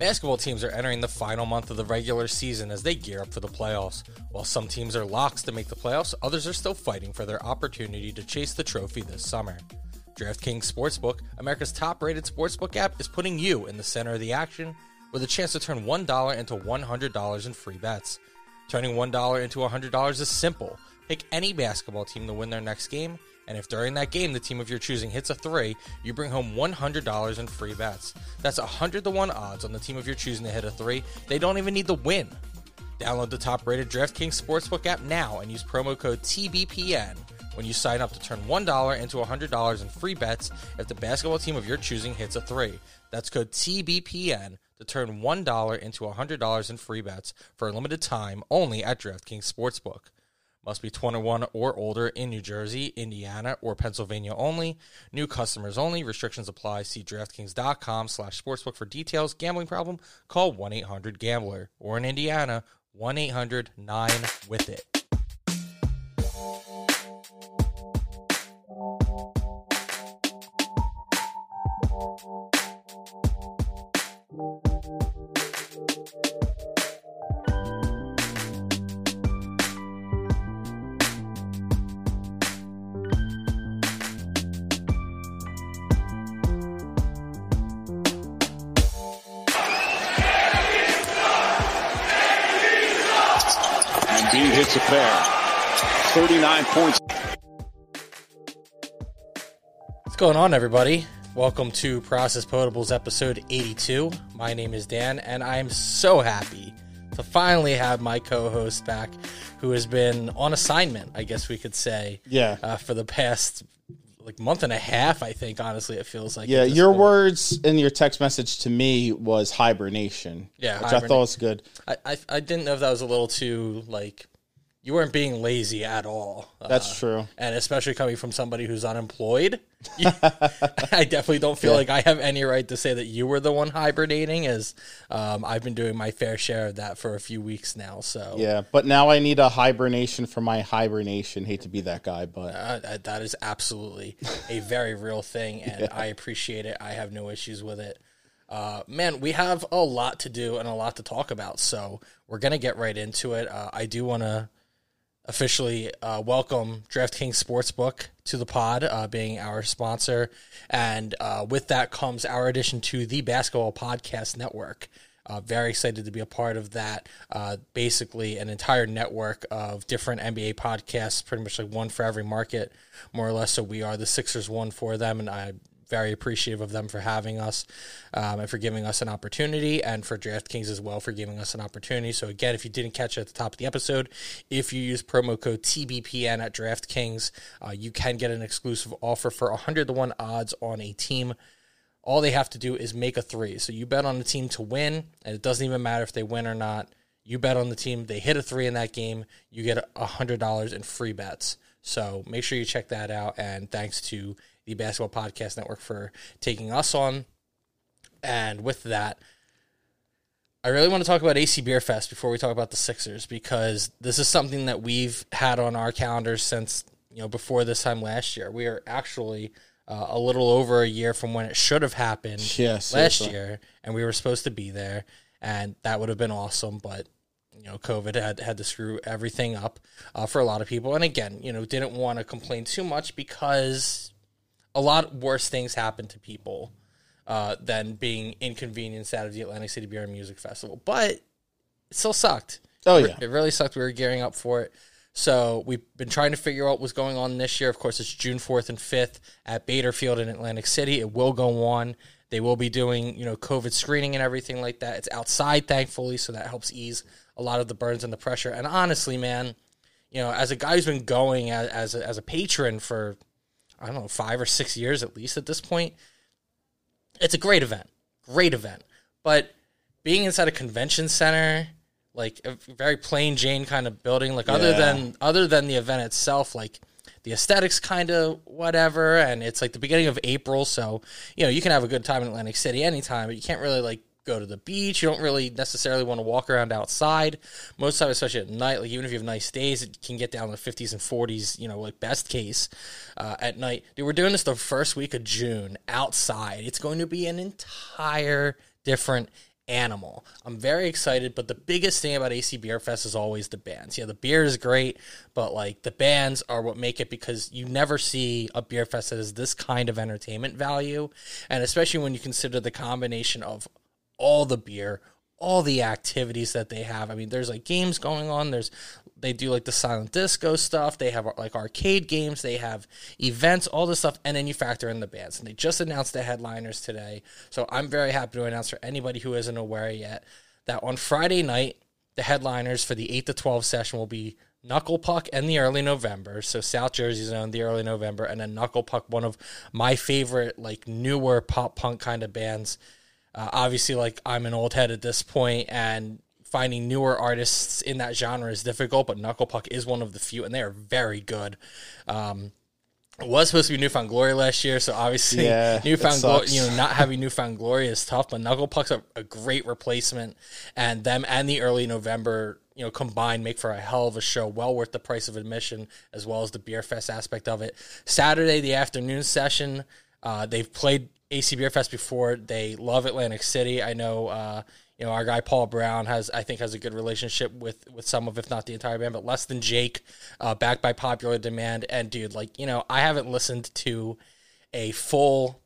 Basketball teams are entering the final month of the regular season as they gear up for the playoffs. While some teams are locks to make the playoffs, others are still fighting for their opportunity to chase the trophy this summer. DraftKings Sportsbook, America's top rated sportsbook app, is putting you in the center of the action with a chance to turn $1 into $100 in free bets. Turning $1 into $100 is simple. Pick any basketball team to win their next game and if during that game the team of your choosing hits a three, you bring home $100 in free bets. That's 100 to 1 odds on the team of your choosing to hit a three. They don't even need the win. Download the top rated DraftKings Sportsbook app now and use promo code TBPN when you sign up to turn $1 into $100 in free bets if the basketball team of your choosing hits a three. That's code TBPN to turn $1 into $100 in free bets for a limited time only at DraftKings Sportsbook. Must be 21 or older in New Jersey, Indiana, or Pennsylvania only. New customers only. Restrictions apply. See DraftKings.com slash sportsbook for details. Gambling problem? Call 1-800-GAMBLER. Or in Indiana, 1-800-9-WITH-IT. Hits a pair. 39 points. What's going on, everybody? Welcome to Process Potables episode 82. My name is Dan, and I'm so happy to finally have my co host back who has been on assignment, I guess we could say. Yeah. Uh, for the past like month and a half, I think, honestly, it feels like. Yeah, your point. words in your text message to me was hibernation. Yeah, which I thought was good. I, I, I didn't know if that was a little too, like, you weren't being lazy at all. That's Uh, true. and especially coming from somebody who's unemployed, I definitely don't feel Yeah. like I have any right to say that you were the one hibernating, as um, I've been doing my fair share of that for a few weeks now. So Yeah, but now I need a hibernation for my hibernation. Hate to be that guy, but uh, that- is absolutely a very real thing, and I appreciate it. I have no issues with it. Uh, man, we have a lot to do and a lot to talk about, so we're gonna get right into it. Uh, I do want to officially uh, welcome DraftKings Sportsbook to the pod, uh, being our sponsor. And uh, with that comes our addition to the Basketball Podcast Network. Uh, very excited to be a part of that. Uh, basically, an entire network of different NBA podcasts, pretty much like one for every market, more or less. So we are the Sixers one for them, and I'm very appreciative of them for having us um, and for giving us an opportunity, and for DraftKings as well for giving us an opportunity. So again, if you didn't catch it at the top of the episode, if you use promo code TBPN at DraftKings, uh, you can get an exclusive offer for 100 to one odds on a team. All they have to do is make a three. So you bet on the team to win, and it doesn't even matter if they win or not. You bet on the team, they hit a three in that game, you get $100 in free bets. So make sure you check that out. And thanks to the Basketball Podcast Network for taking us on. And with that, I really want to talk about AC Beer Fest before we talk about the Sixers because this is something that we've had on our calendars since you know before this time last year. We are actually uh, a little over a year from when it should have happened Yeah, last year, and we were supposed to be there, and that would have been awesome. But you know, COVID had had to screw everything up uh, for a lot of people, and again, you know, didn't want to complain too much because a lot worse things happen to people uh, than being inconvenienced out of the Atlantic City Beer and Music Festival. But it still sucked. Oh, yeah. it really sucked. We were gearing up for it. So we've been trying to figure out what's going on this year. Of course, it's June fourth and fifth at Bader Field in Atlantic City. It will go on. They will be doing you know COVID screening and everything like that. It's outside, thankfully, so that helps ease a lot of the burns and the pressure. And honestly, man, you know, as a guy who's been going as as a, as a patron for I don't know five or six years at least at this point, it's a great event, great event. But being inside a convention center, like a very plain Jane kind of building, like other than other than the event itself, like the aesthetics kind of whatever, and it's like the beginning of April, so you know you can have a good time in Atlantic City anytime, but you can't really like go to the beach. You don't really necessarily want to walk around outside most of the time, especially at night. Like even if you have nice days, it can get down to the fifties and forties. You know, like best case uh, at night. Dude, we're doing this the first week of June outside. It's going to be an entire different animal. I'm very excited, but the biggest thing about AC Beer Fest is always the bands. Yeah, the beer is great, but like the bands are what make it because you never see a beer fest that has this kind of entertainment value, and especially when you consider the combination of all the beer, all the activities that they have. I mean, there's like games going on. There's they do like the silent disco stuff. They have like arcade games. They have events, all this stuff, and then you factor in the bands. And they just announced the headliners today, so I'm very happy to announce for anybody who isn't aware yet that on Friday night the headliners for the eight to twelve session will be Knuckle Puck and the early November. So South Jersey Zone, the early November, and then Knuckle Puck, one of my favorite like newer pop punk kind of bands. Uh, obviously, like I'm an old head at this point, and finding newer artists in that genre is difficult. But Knuckle Puck is one of the few, and they are very good. Um, it was supposed to be Newfound Glory last year, so obviously Yeah, Newfound Glory, you know, not having Newfound Glory is tough. But Knuckle Puck's a, a great replacement, and them and the early November, you know, combined make for a hell of a show, well worth the price of admission, as well as the beer fest aspect of it. Saturday, the afternoon session, uh, they've played AC Beer Fest before. They love Atlantic City. I know. Uh, you know, our guy Paul Brown has, I think, has a good relationship with with some of, if not the entire band, but less than Jake, uh, backed by popular demand. And dude, like, you know, I haven't listened to a full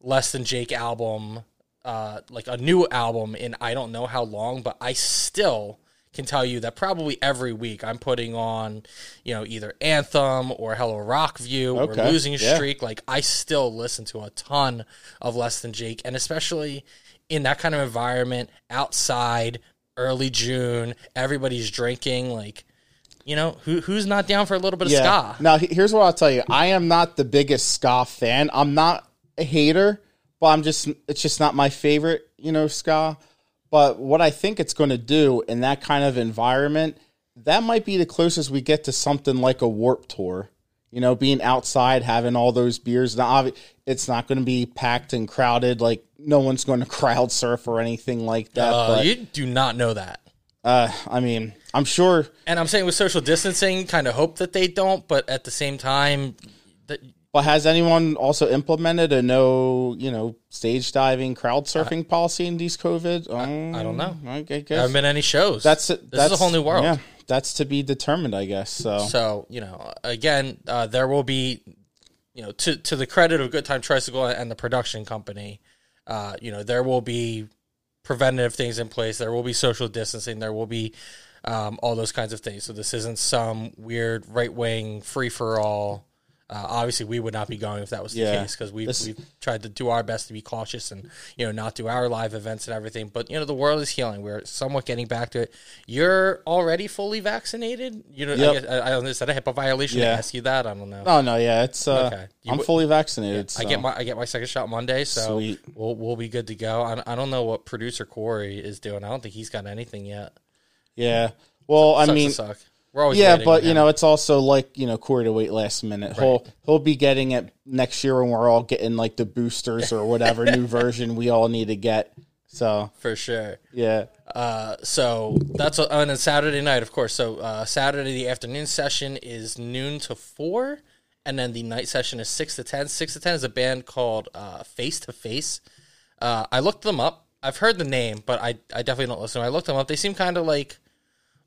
less than Jake album, uh, like a new album in I don't know how long, but I still can tell you that probably every week I'm putting on, you know, either Anthem or Hello Rockview or Losing yeah. Streak. Like I still listen to a ton of Less Than Jake, and especially in that kind of environment, outside, early June, everybody's drinking. Like, you know, who who's not down for a little bit of ska? Now, here's what I'll tell you. I am not the biggest ska fan. I'm not a hater, but I'm just it's just not my favorite, you know, ska. But what I think it's going to do in that kind of environment, that might be the closest we get to something like a Warped Tour. You know, being outside, having all those beers. Now, it's not going to be packed and crowded. Like no one's going to crowd surf or anything like that. Uh, but you do not know that. uh, I mean, I'm sure And I'm saying with social distancing, kind of hope that they don't, but at the same time, that But has anyone also implemented a no, you know, stage diving, crowd surfing policy in these COVID? Um, I don't know. I, I there haven't been any shows. that's this that's is a whole new world. Yeah, that's to be determined, I guess. So, So you know, again, uh, there will be, you know, to to the credit of Good Time Tricycle and the production company, uh, you know, there will be preventative things in place. There will be social distancing. There will be um, all those kinds of things. So this isn't some weird right wing free for all. Uh, obviously, we would not be going if that was the Yeah. case because we've, This- we've tried to do our best to be cautious and you know not do our live events and everything. But you know the world is healing. We're somewhat getting back to it. You're already fully vaccinated. You know, I, Yep. guess, I, I is that a HIPAA violation to ask you that? I don't know. oh no, yeah, it's uh, Okay. You I'm fully vaccinated. I so. get my I get my second shot Monday, so Sweet. we'll we'll be good to go. I, I don't know what producer Corey is doing. I don't think he's got anything yet. yeah. Well, I mean. We're always yeah, but you know, it's also like you know, Corey to wait last minute. He'll he'll be getting it next year when we're all getting like the boosters or whatever new version we all need to get. So for sure. yeah, Uh, so that's on a, Saturday night, of course. So uh, Saturday the afternoon session is noon to four, and then the night session is six to ten. Six to ten is a band called uh, Face to Face. Uh, I looked them up. I've heard the name, but I I definitely don't listen. I looked them up. They seem kind of like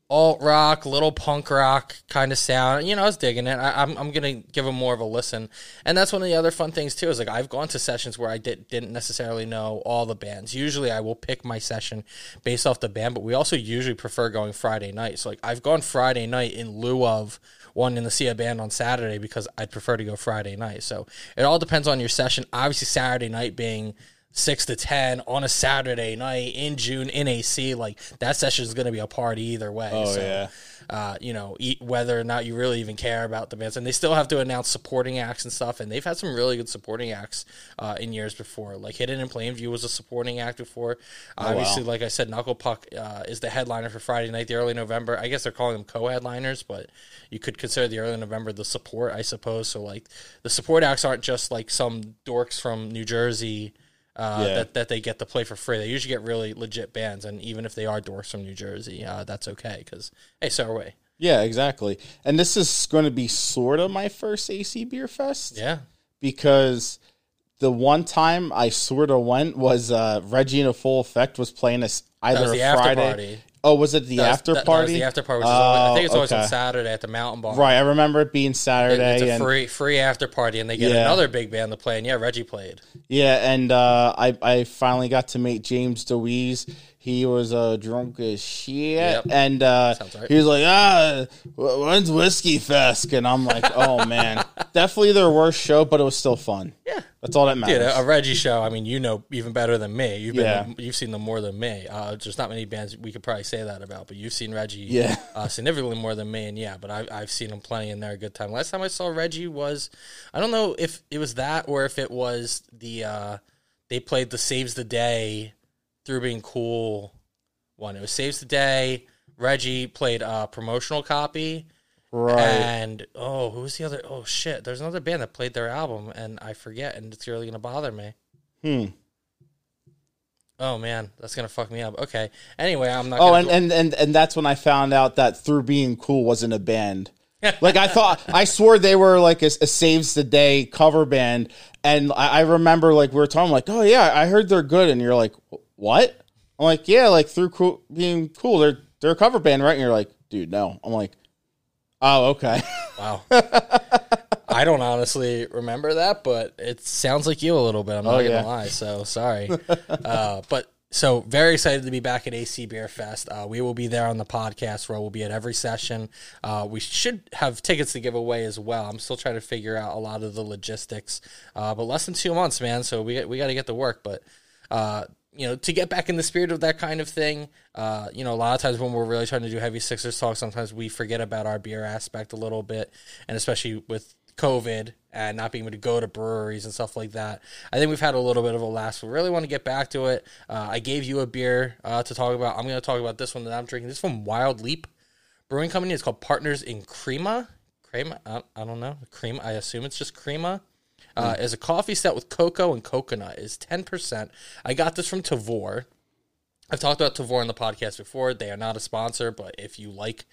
alt rock, little punk rock kind of sound. You know, I was digging it. I, I'm I'm gonna give them more of a listen, and that's one of the other fun things too. Is like I've gone to sessions where I did didn't necessarily know all the bands. Usually, I will pick my session based off the band, but we also usually prefer going Friday night. So like I've gone Friday night in lieu of wanting to see a band on Saturday because I'd prefer to go Friday night. So it all depends on your session. Obviously, Saturday night being six to ten on a Saturday night in June in AC, like that session is going to be a party either way. Oh, so, yeah. Uh, you know, eat, whether or not you really even care about the bands, and they still have to announce supporting acts and stuff. And they've had some really good supporting acts uh, in years before. Like Hidden in Plainview was a supporting act before. Obviously, like I said, Knuckle Puck uh, is the headliner for Friday night, the early November. I guess they're calling them co-headliners, but you could consider the early November the support, I suppose. So like the support acts aren't just like some dorks from New Jersey uh, Yeah. that, that they get to play for free. They usually get really legit bands, and even if they are dorks from New Jersey, uh, that's okay because hey, so are we. yeah, exactly. And this is going to be sort of my first AC Beer Fest. Yeah, because the one time I sort of went was uh, Reggie and the Full Effect was playing us either a Friday. party. Oh, was it the That was- after that- that party? was the after party. Which is always, I think it's Oh, always on. Saturday at the Mountain Bar. Right, I remember it being Saturday, It's a and free free after party, and they get Yeah. another big band to play. And yeah, Reggie played. yeah, and uh, I I finally got to meet James Dewees. He was uh, drunk as shit, Yep. and uh, right. he was like, "Ah, when's Whiskey Fest?" And I'm like, "Oh man, definitely their worst show, but it was still fun." Yeah. That's all that matters. A, Reggie show. I mean, you know even better than me. You've been, Yeah. you've seen them more than me. Uh, there's not many bands we could probably say that about, but you've seen Reggie, Yeah. uh, significantly more than me. And yeah, but I, I've seen them plenty, and they're a good time. Last time I saw Reggie was, I don't know if it was that or if it was the uh, they played the Saves the Day through being cool one. It was Saves the Day. Reggie played a promotional copy. right? And oh, who's the other? Oh shit! There's another band that played their album, and I forget, and it's really gonna bother me. Hmm. Oh man, that's gonna fuck me up. Okay. Anyway, I'm not. Oh, gonna and, and and and that's when I found out that through being cool wasn't a band. like I thought, I swore they were like a, a saves the day cover band, and I, I remember like we were talking like, oh yeah, I heard they're good, and you're like, what? I'm like, yeah, like through cool, being cool, they're they're a cover band, right? And you're like, dude, no. I'm like, oh okay. wow. I don't honestly remember that, but it sounds like you a little bit. I'm not Oh, gonna yeah. lie. So sorry. uh, but so very excited to be back at AC Beer Fest. Uh, we will be there on the podcast where we'll be at every session. Uh, we should have tickets to give away as well. I'm still trying to figure out a lot of the logistics. Uh, but less than two months, man. So we we got to get to work. But uh, you know, to get back in the spirit of that kind of thing, uh, you know, a lot of times when we're really trying to do heavy Sixers talk, sometimes we forget about our beer aspect a little bit, and especially with COVID and not being able to go to breweries and stuff like that. I think we've had a little bit of a last. We really want to get back to it. Uh, I gave you a beer uh, to talk about. I'm going to talk about this one that I'm drinking. This is from Wild Leap Brewing Company. It's called Partners in Crema. Crema? I, I don't know. Crema. I assume it's just crema. Uh, is a coffee set with cocoa and coconut. Is ten percent. I got this from Tavour. I've talked about Tavour on the podcast before. They are not a sponsor, but if you like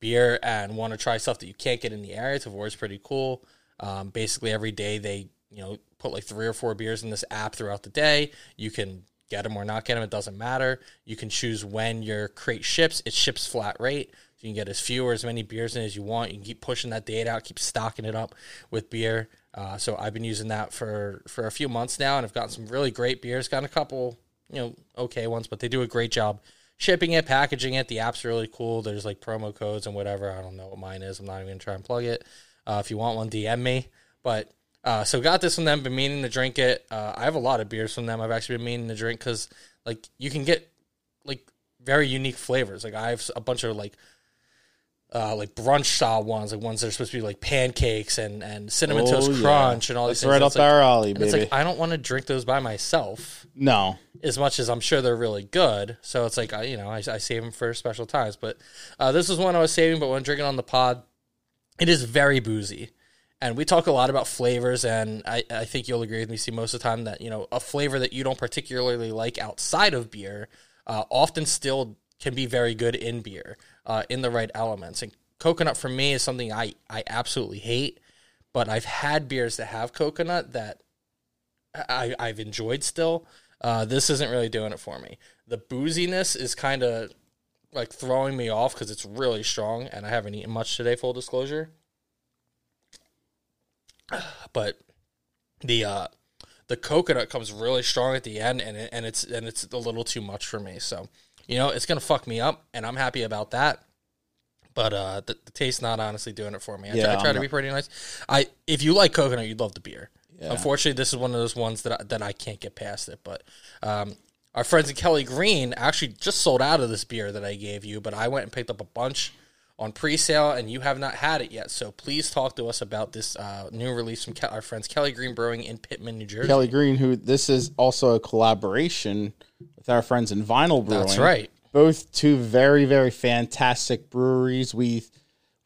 beer and want to try stuff that you can't get in the area, Tavour is pretty cool. Um, basically, every day they you know put like three or four beers in this app throughout the day. You can get them or not get them. It doesn't matter. You can choose when your crate ships. It ships flat rate. So you can get as few or as many beers in as you want. You can keep pushing that date out, keep stocking it up with beer. Uh, so I've been using that for for a few months now, and I've gotten some really great beers. Gotten a couple, you know, okay ones, but they do a great job shipping it, packaging it. The app's really cool. There's like promo codes and whatever. I don't know what mine is. I'm not even gonna try and plug it. Uh, if you want one, DM me. But uh, so got this from them. Been meaning to drink it. Uh, I have a lot of beers from them. I've actually been meaning to drink because like you can get like very unique flavors. Like I have a bunch of like uh, like brunch style ones, like ones that are supposed to be like pancakes and, and cinnamon Oh, toast yeah. crunch and all That's these things. right up like- our alley, and it's like I don't want to drink those by myself no, as much as I'm sure they're really good. So it's like I, you know I, I save them for special times. But uh, this is one I was saving. But when drinking on the pod, it is very boozy, and we talk a lot about flavors. And I, I think you'll agree with me. See, most of the time that you know a flavor that you don't particularly like outside of beer, uh, often still can be very good in beer, uh, in the right elements. And coconut for me is something I I absolutely hate. But I've had beers that have coconut that I, I've enjoyed still. Uh, this isn't really doing it for me. The booziness is kind of like throwing me off because it's really strong, and I haven't eaten much today. Full disclosure, but the uh, the coconut comes really strong at the end, and it, and it's and it's a little too much for me. So you know it's gonna fuck me up, and I'm happy about that. But uh, the, the taste not honestly doing it for me. I, try- Yeah, I try I'm to not- be pretty nice. I if you like coconut, you'd love the beer. Yeah. Unfortunately, this is one of those ones that I, that I can't get past it. But um, our friends at Kelly Green actually just sold out of this beer that I gave you, but I went and picked up a bunch on pre-sale, and you have not had it yet. So please talk to us about this uh, new release from Ke- our friends Kelly Green Brewing in Pitman, New Jersey. Kelly Green, who this is also a collaboration with our friends in Vinyl Brewing. That's right. Both two very very fantastic breweries. We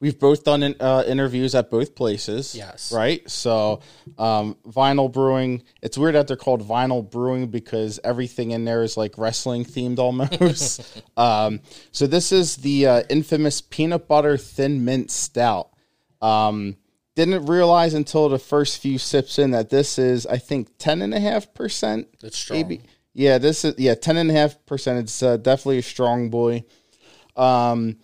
we've both done in, uh, interviews at both places. Yes. Right. So um, Vinyl Brewing. It's weird that they're called Vinyl Brewing because everything in there is like wrestling themed almost. um, so this is the uh, infamous peanut butter thin mint stout. Um, didn't realize until the first few sips in that this is, I think, ten and a half percent. It's strong. Yeah, this is yeah ten and a half percent. It's uh, definitely a strong boy. Um,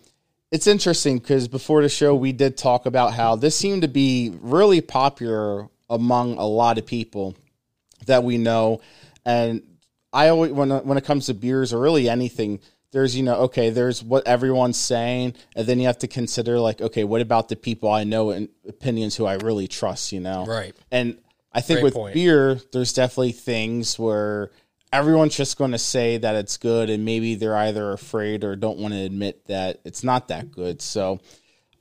it's interesting because before the show we did talk about how this seemed to be really popular among a lot of people that we know, and I always when when it comes to beers or really anything, there's you know okay, there's what everyone's saying, and then you have to consider like okay, what about the people I know and opinions who I really trust, you know, Right. and I think Great with point. beer, there's definitely things where everyone's just going to say that it's good, and maybe they're either afraid or don't want to admit that it's not that good. So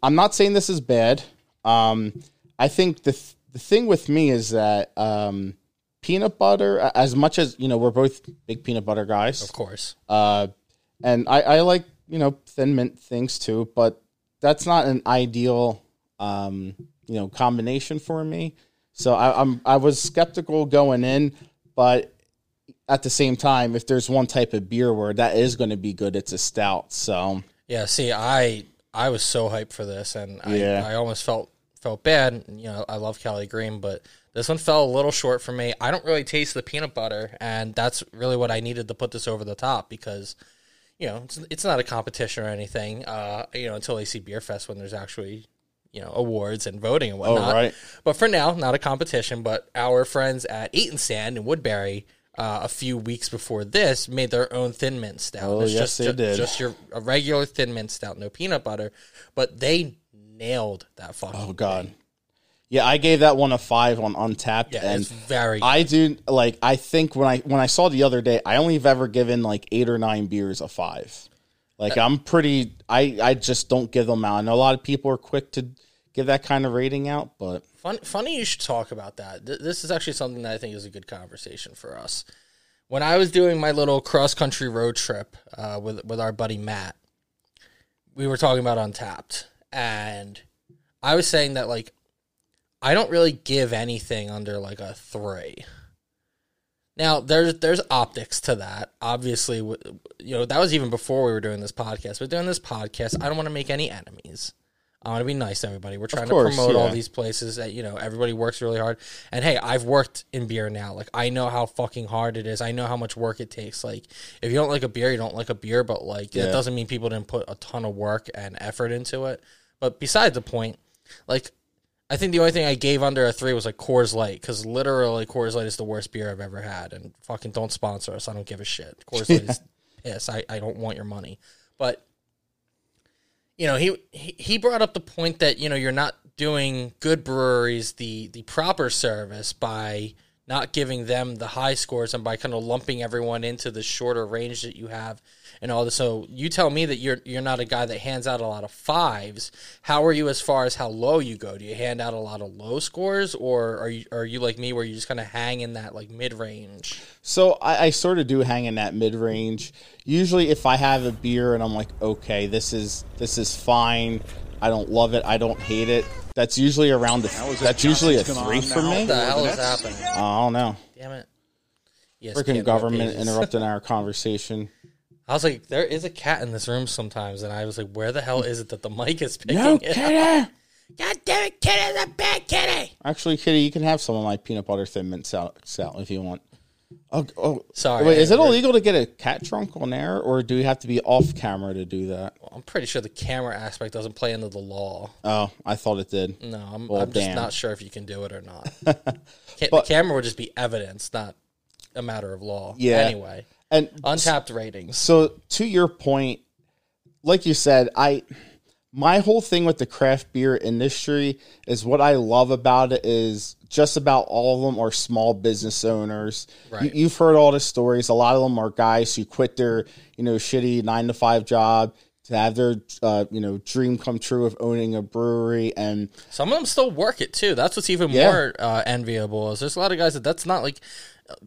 I'm not saying this is bad. Um, I think the th- the thing with me is that um, peanut butter, as much as you know, we're both big peanut butter guys Of course. uh, and I, I like you know thin mint things too, but that's not an ideal um, you know combination for me. So I, I'm I was skeptical going in, but at the same time, if there's one type of beer where that is going to be good, it's a stout. So Yeah, see, I I was so hyped for this, and I, Yeah. I almost felt felt bad. You know, I love Kelly Green, but this one fell a little short for me. I don't really taste the peanut butter, and that's really what I needed to put this over the top because, you know, it's, it's not a competition or anything. Uh, you know, until they see Beer Fest when there's actually, you know, awards and voting and whatnot. right. But for now, not a competition. But our friends at Eight & Sand in Woodbury. Uh, a few weeks before this, made their own thin mint stout. Oh, It's yes, just, they ju- did. Just your a regular thin mint stout, no peanut butter, but they nailed that fucking. oh god, yeah, I gave that one a five on Untappd, yeah, and it's very. I do like I think when I when I saw the other day, I only have ever given like eight or nine beers a five. Like I'm pretty I I just don't give them out. Know a lot of people are quick to give that kind of rating out, but Fun, funny you should talk about that. Th- This is actually something that I think is a good conversation for us. When I was doing my little cross country road trip uh, with with our buddy Matt, we were talking about Untappd, and I was saying that like I don't really give anything under like a three. Now there's there's optics to that. Obviously, you know that was even before we were doing this podcast. But doing this podcast, I don't want to make any enemies. I want to be nice to everybody. We're trying course, to promote all these places that you know everybody works really hard. And hey, I've worked in beer now. Like I know how fucking hard it is. I know how much work it takes. Like if you don't like a beer, you don't like a beer. But like that doesn't mean people didn't put a ton of work and effort into it. But besides the point, like I think the only thing I gave under a three was like Coors Light because literally Coors Light is the worst beer I've ever had, and fucking don't sponsor us. I don't give a shit. Coors Light is piss. I, I don't want your money, but you know he, he brought up the point that you know you're not doing good breweries the the proper service by not giving them the high scores and by kind of lumping everyone into the shorter range that you have and all this. So you tell me that you're you're not a guy that hands out a lot of fives. How are you as far as how low you go? Do you hand out a lot of low scores, or are you are you like me where you just kind of hang in that like mid range? So I, I sort of do hang in that mid range. Usually, if I have a beer and I'm like, okay, this is this is fine. I don't love it. I don't hate it. That's usually around the. How is it That's usually a three for me. What the hell is that's- happening? I don't know. Damn it! Yes, Freaking government interrupting our conversation. I was like, there is a cat in this room sometimes, and I was like, where the hell is it that the mic is picking No, it? kitty. God damn it, kitty, the bad kitty. Actually, Kitty, you can have some of my peanut butter thin mint sal, sal if you want. Oh, oh, Sorry, Wait, is it illegal to get a cat drunk on air, or do we have to be off camera to do that? I'm pretty sure the camera aspect doesn't play into the law. Oh, I thought it did. No, I'm, Well, I'm just not sure if you can do it or not. Ca- the camera would just be evidence, not a matter of law. Yeah. Anyway, And Untappd ratings. So to your point, like you said, I my whole thing with the craft beer industry is what I love about it is just about all of them are small business owners. Right. You, you've heard all the stories. A lot of them are guys who quit their you know shitty nine to five job to have their uh, you know dream come true of owning a brewery and Some of them still work it too. That's what's even Yeah. more uh, enviable. Is there's a lot of guys that that's not like,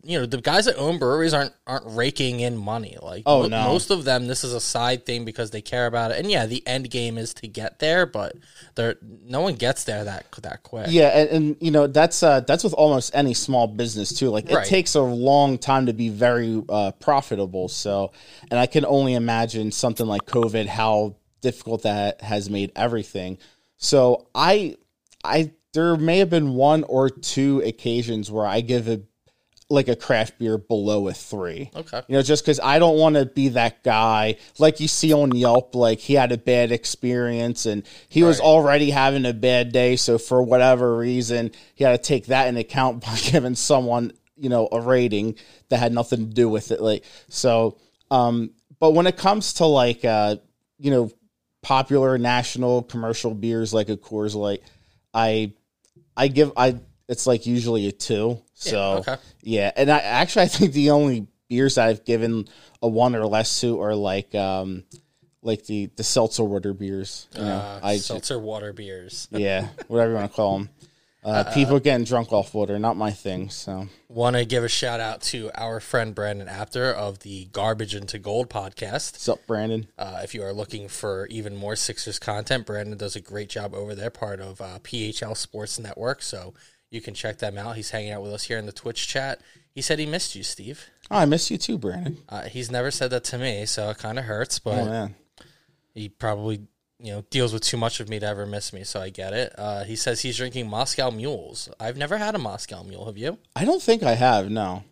you know, the guys that own breweries aren't aren't raking in money. Like, Oh, no. most of them, this is a side thing because they care about it. And yeah, the end game is to get there, but there no one gets there that that quick. Yeah, and, and you know that's uh, that's with almost any small business too. Like Right. it takes a long time to be very uh, profitable. So, and I can only imagine something like COVID, how difficult that has made everything. So I I there may have been one or two occasions where I give a like a craft beer below a three. Okay. You know, just because I don't want to be that guy. Like you see on Yelp, like he had a bad experience and he was already having a bad day. So for whatever reason, he had to take that in account by giving someone, you know, a rating that had nothing to do with it. Like, so, um, but when it comes to like, uh, you know, popular national commercial beers like a Coors Light, I, I give, I, it's like usually a two. So, okay. yeah, and I actually I think the only beers I've given a one or less to are like um like the the seltzer water beers. You know, Uh, I seltzer water beers. yeah, whatever you want to call them. Uh, people getting drunk off water, not my thing. So Want to give a shout out to our friend Brandon Apter of the Garbage into Gold podcast. what's up, Brandon? Uh, if you are looking for even more Sixers content, Brandon does a great job over there, part of uh, PHL Sports Network. So you can check them out. He's hanging out with us here in the Twitch chat. He said he missed you, Steve. Oh, I miss you too, Brandon. Uh, he's never said that to me, so it kind of hurts, but Oh man, he probably you know deals with too much of me to ever miss me, so I get it. Uh, he says he's drinking Moscow Mules. I've never had a Moscow Mule. Have you? I don't think I have. No.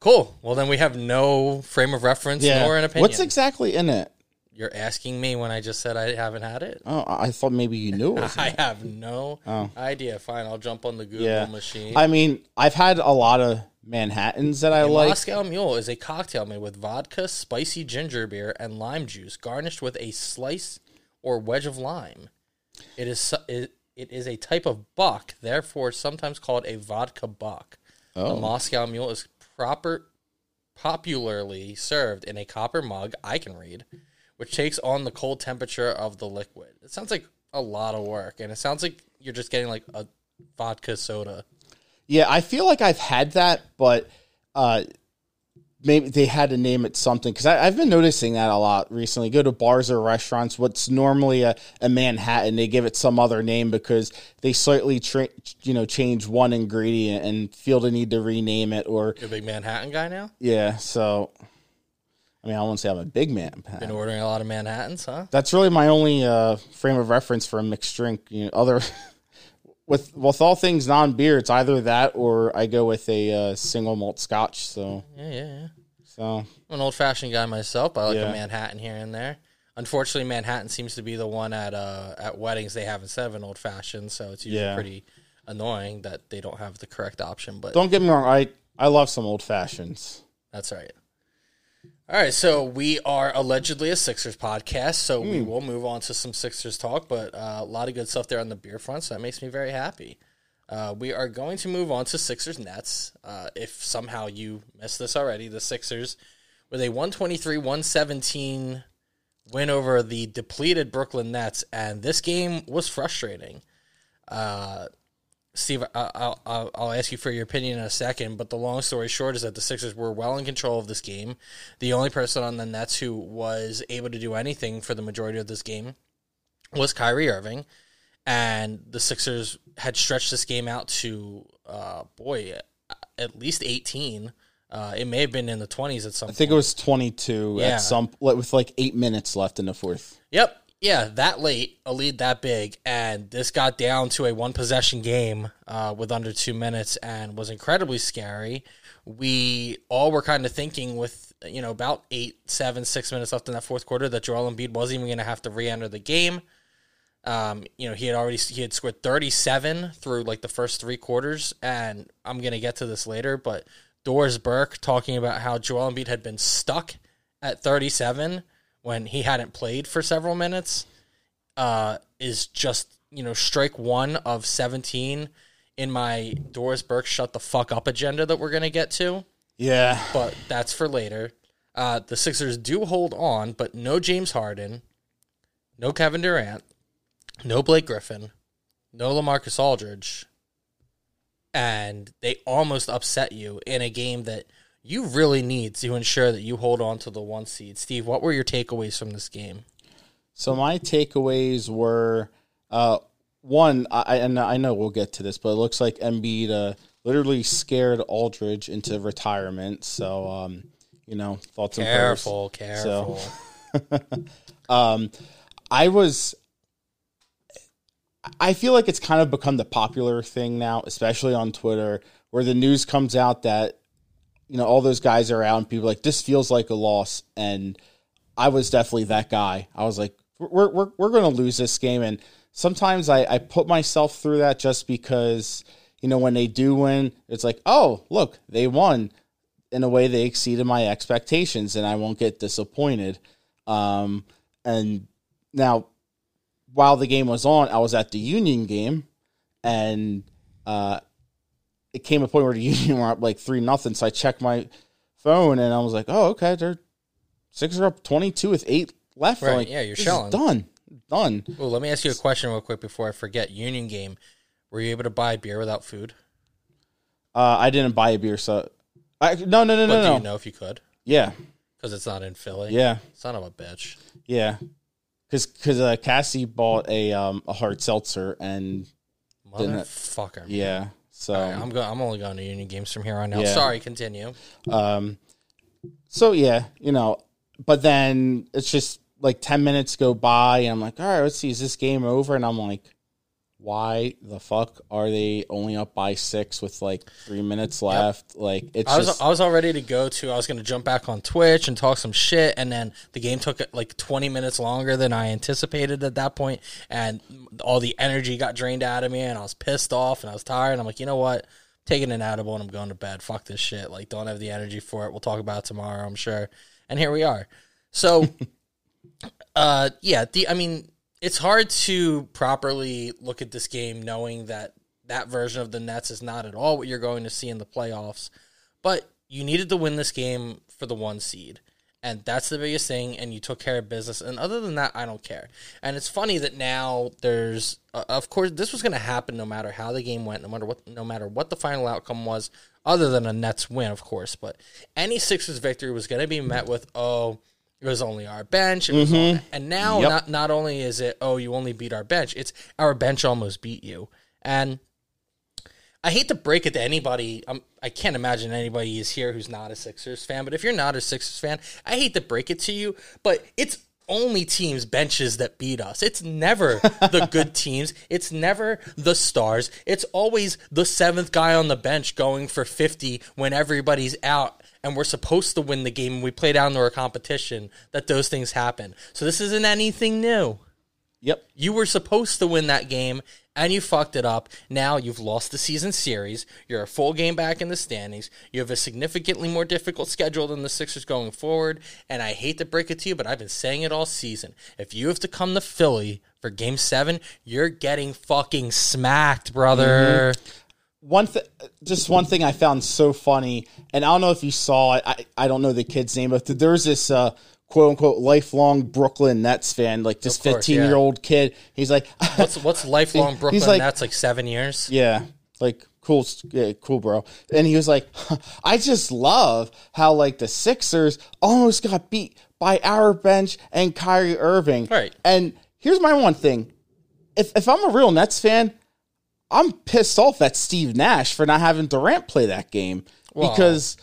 Cool. Well, then we have no frame of reference nor an opinion. What's exactly in it? You're asking me when I just said I haven't had it. Oh, I thought maybe you knew it. I have no Oh. idea. Fine, I'll jump on the Google Yeah. machine. I mean, I've had a lot of Manhattans that I A like. Moscow Mule is a cocktail made with vodka, spicy ginger beer, and lime juice, garnished with a slice or wedge of lime. It is it, it is a type of buck, therefore sometimes called a vodka buck. The Oh. Moscow Mule is proper popularly served in a copper mug. I can read, which takes on the cold temperature of the liquid. It sounds like a lot of work, and it sounds like you're just getting like a vodka soda. Yeah, I feel like I've had that, but uh, maybe they had to name it something because I've been noticing that a lot recently. Go to bars or restaurants, what's normally a, a Manhattan, they give it some other name because they slightly tra- you know change one ingredient and feel the need to rename it or You're a big Manhattan guy now. yeah. So, I mean, I won't say I'm a big man. Been ordering a lot of Manhattans, huh? That's really my only uh, frame of reference for a mixed drink. You know, other with with all things non beer, it's either that or I go with a uh, single malt Scotch. So Yeah, yeah, yeah. so I'm an old fashioned guy myself. I like Yeah. a Manhattan here and there. Unfortunately, Manhattan seems to be the one at uh, at weddings they have instead of an old fashioned, so it's usually Yeah. pretty annoying that they don't have the correct option. But don't get me wrong, I I love some old fashions. That's right. All right, so we are allegedly a Sixers podcast, so Hmm. we will move on to some Sixers talk, but uh, a lot of good stuff there on the beer front, so that makes me very happy. Uh, we are going to move on to Sixers Nets. Uh, if somehow you missed this already, the Sixers with a 123 117 win over the depleted Brooklyn Nets, and this game was frustrating. Uh, Steve, I- I'll, I'll, I'll ask you for your opinion in a second, but the long story short is that the Sixers were well in control of this game. The only person on the Nets who was able to do anything for the majority of this game was Kyrie Irving, and the Sixers had stretched this game out to, uh, boy, at least 18. Uh, it may have been in the 20s at some I think it was twenty two Yeah. at some with like eight minutes left in the fourth. Yep. Yeah, that late, a lead that big, and this got down to a one possession game uh, with under two minutes and was incredibly scary. We all were kind of thinking with, you know, about eight, seven, six minutes left in that fourth quarter that Joel Embiid wasn't even going to have to re enter the game. Um, you know, he had already he had scored 37 through like the first three quarters, and I'm gonna get to this later, but Doris Burke talking about how Joel Embiid had been stuck at 37 when he hadn't played for several minutes uh, is just you know strike one of 17 in my Doris Burke shut the fuck up agenda that we're gonna get to Yeah, but that's for later. Uh, the Sixers do hold on, but no James Harden, no Kevin Durant, no Blake Griffin, no Lamarcus Aldridge, and they almost upset you in a game that you really need to ensure that you hold on to the one seed. Steve, what were your takeaways from this game? So my takeaways were uh, one, I, and I know we'll get to this, but it looks like Embiid uh, literally scared Aldridge into retirement. So, um, you know, thoughts and prayers. Careful, careful. Um, I was I feel like it's kind of become the popular thing now, especially on Twitter, where the news comes out that you know all those guys and people like this feels like a loss and I was definitely that guy. I was like we're we're we're going to lose this game and sometimes I I put myself through that just because you know when they do win, it's like, "Oh, look, they won." In a way they exceeded my expectations and I won't get disappointed. Um and now while the game was on, I was at the Union game, and uh, it came a point where the Union were up like three nothing. So I checked my phone, and I was like, "Oh, okay, they're Sixers are up twenty two with eight left." Right, like, yeah, you're shelling." done, done. Well, let me ask you a question real quick before I forget. Union game, were you able to buy beer without food? Uh, I didn't buy a beer, so I no no no But no do no. you know if you could? Yeah, Because it's not in Philly. yeah, Son of a bitch. yeah. Because because uh, Cassie bought a um a hard seltzer, and Motherfucker. yeah, so right, I'm go- I'm only going to Union games from here on out. Yeah. Sorry, continue. Um, so yeah, you know, but then it's just like 10 minutes go by and I'm like, all right, let's see, is this game over? And I'm like, why the fuck are they only up by six with like three minutes left? Like it's I was just, I was all ready to go to. I was going to jump back on Twitch and talk some shit, and then the game took like 20 minutes longer than I anticipated at that point, and all the energy got drained out of me, and I was pissed off and I was tired. And I'm like, you know what? taking an edible and I'm going to bed. Fuck this shit. Like, don't have the energy for it. We'll talk about it tomorrow, I'm sure. And here we are. So, uh, yeah, the I mean, it's hard to properly look at this game knowing that that version of the Nets is not at all what you're going to see in the playoffs. But you needed to win this game for the one seed. And that's the biggest thing. And you took care of business. And other than that, I don't care. And it's funny that now there's, uh, of course, this was going to happen no matter how the game went, no matter what, no matter what the final outcome was, other than a Nets win, of course. But any Sixers victory was going to be met with, oh, it was only our bench. It was all- and now Yep. not not only is it, oh, you only beat our bench, it's our bench almost beat you. And I hate to break it to anybody. Um, I can't imagine anybody is here who's not a Sixers fan. But if you're not a Sixers fan, I hate to break it to you, but it's only teams benches that beat us. It's never the good teams. It's never the stars. It's always the seventh guy on the bench going for 50 when everybody's out and we're supposed to win the game and we play down to our competition that those things happen. So this isn't anything new. yep. You were supposed to win that game and you fucked it up. Now you've lost the season series. You're a full game back in the standings. You have a significantly more difficult schedule than the Sixers going forward. And I hate to break it to you, but I've been saying it all season. If you have to come to Philly for game seven, you're getting fucking smacked, brother. Mm-hmm. One th- just one thing I found so funny, and I don't know if you saw it. I, I don't know the kid's name, but there's this uh, quote unquote lifelong Brooklyn Nets fan, like this Of course, 15 year old kid. He's like, What's, what's lifelong Brooklyn? like- That's like seven years. yeah, like cool, yeah, cool, bro. And he was like, I just love how like the Sixers almost got beat by our bench and Kyrie Irving. Right. And here's my one thing: if if I'm a real Nets fan, I'm pissed off at Steve Nash for not having Durant play that game because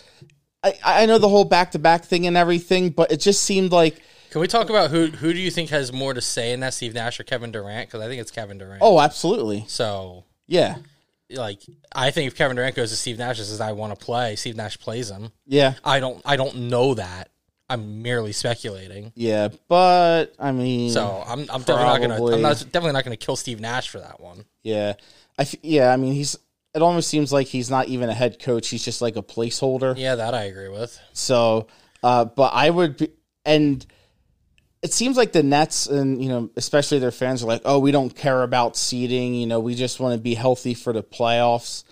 I, I know the whole back to back thing and everything, but it just seemed like Can we talk about who who do you think has more to say in that, Steve Nash or Kevin Durant? Because I think it's Kevin Durant. oh, absolutely, So yeah, like I think if Kevin Durant goes to Steve Nash and says I want to play, Steve Nash plays him. yeah, I don't I don't know that. I'm merely speculating. yeah. But I mean, So I'm I'm definitely not gonna I'm not definitely not gonna kill Steve Nash for that one. yeah, I f- yeah. I mean, he's. It almost seems like he's not even a head coach. He's just like a placeholder. Yeah, that I agree with. So, uh, but I would, be, and it seems like the Nets and you know, especially their fans are like, oh, we don't care about seeding. You know, we just want to be healthy for the playoffs.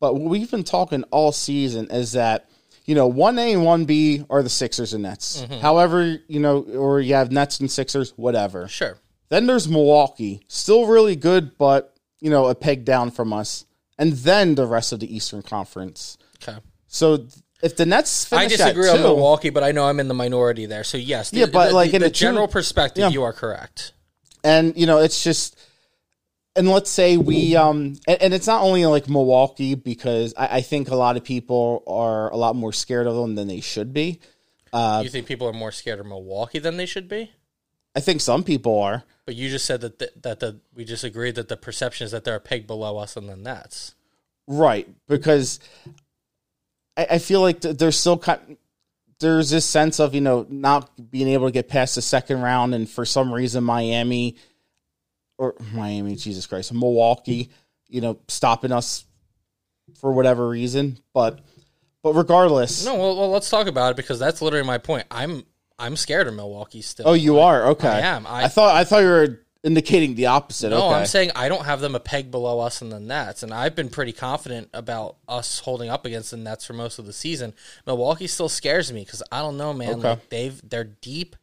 But what we've been talking all season is that you know, one A and one B are the Sixers and Nets. Mm-hmm. However, you know, or you have Nets and Sixers, whatever. Sure. Then there's Milwaukee, still really good, but you know, a peg down from us. And then the rest of the Eastern Conference. Okay. So if the Nets I finish disagree on two, Milwaukee, but I know I'm in the minority there. So yes, the, Yeah, but, the- like, the, in the a two- general perspective, Yeah. you are correct. and you know it's just and let's say we um and, and it's not only like milwaukee because I, I think a lot of people are a lot more scared of them than they should be you think people are more scared of Milwaukee than they should be? I think some people are. But you just said that the, that the we just agreed that the perception is that they're a peg below us and the Nets. Right, because I, I feel like th- there's still kind there's this sense of you know not being able to get past the second round, and for some reason Miami or Miami, Jesus Christ, Milwaukee, you know, stopping us for whatever reason. But but regardless, No, well, well, let's talk about it because that's literally my point. I'm I'm scared of Milwaukee still. oh, you are okay. I am. I- I thought I thought you were indicating the opposite. No, okay. I'm saying I don't have them a peg below us in the Nets, and I've been pretty confident about us holding up against the Nets for most of the season. Milwaukee still scares me because I don't know, man. Okay. Like they've they're deep,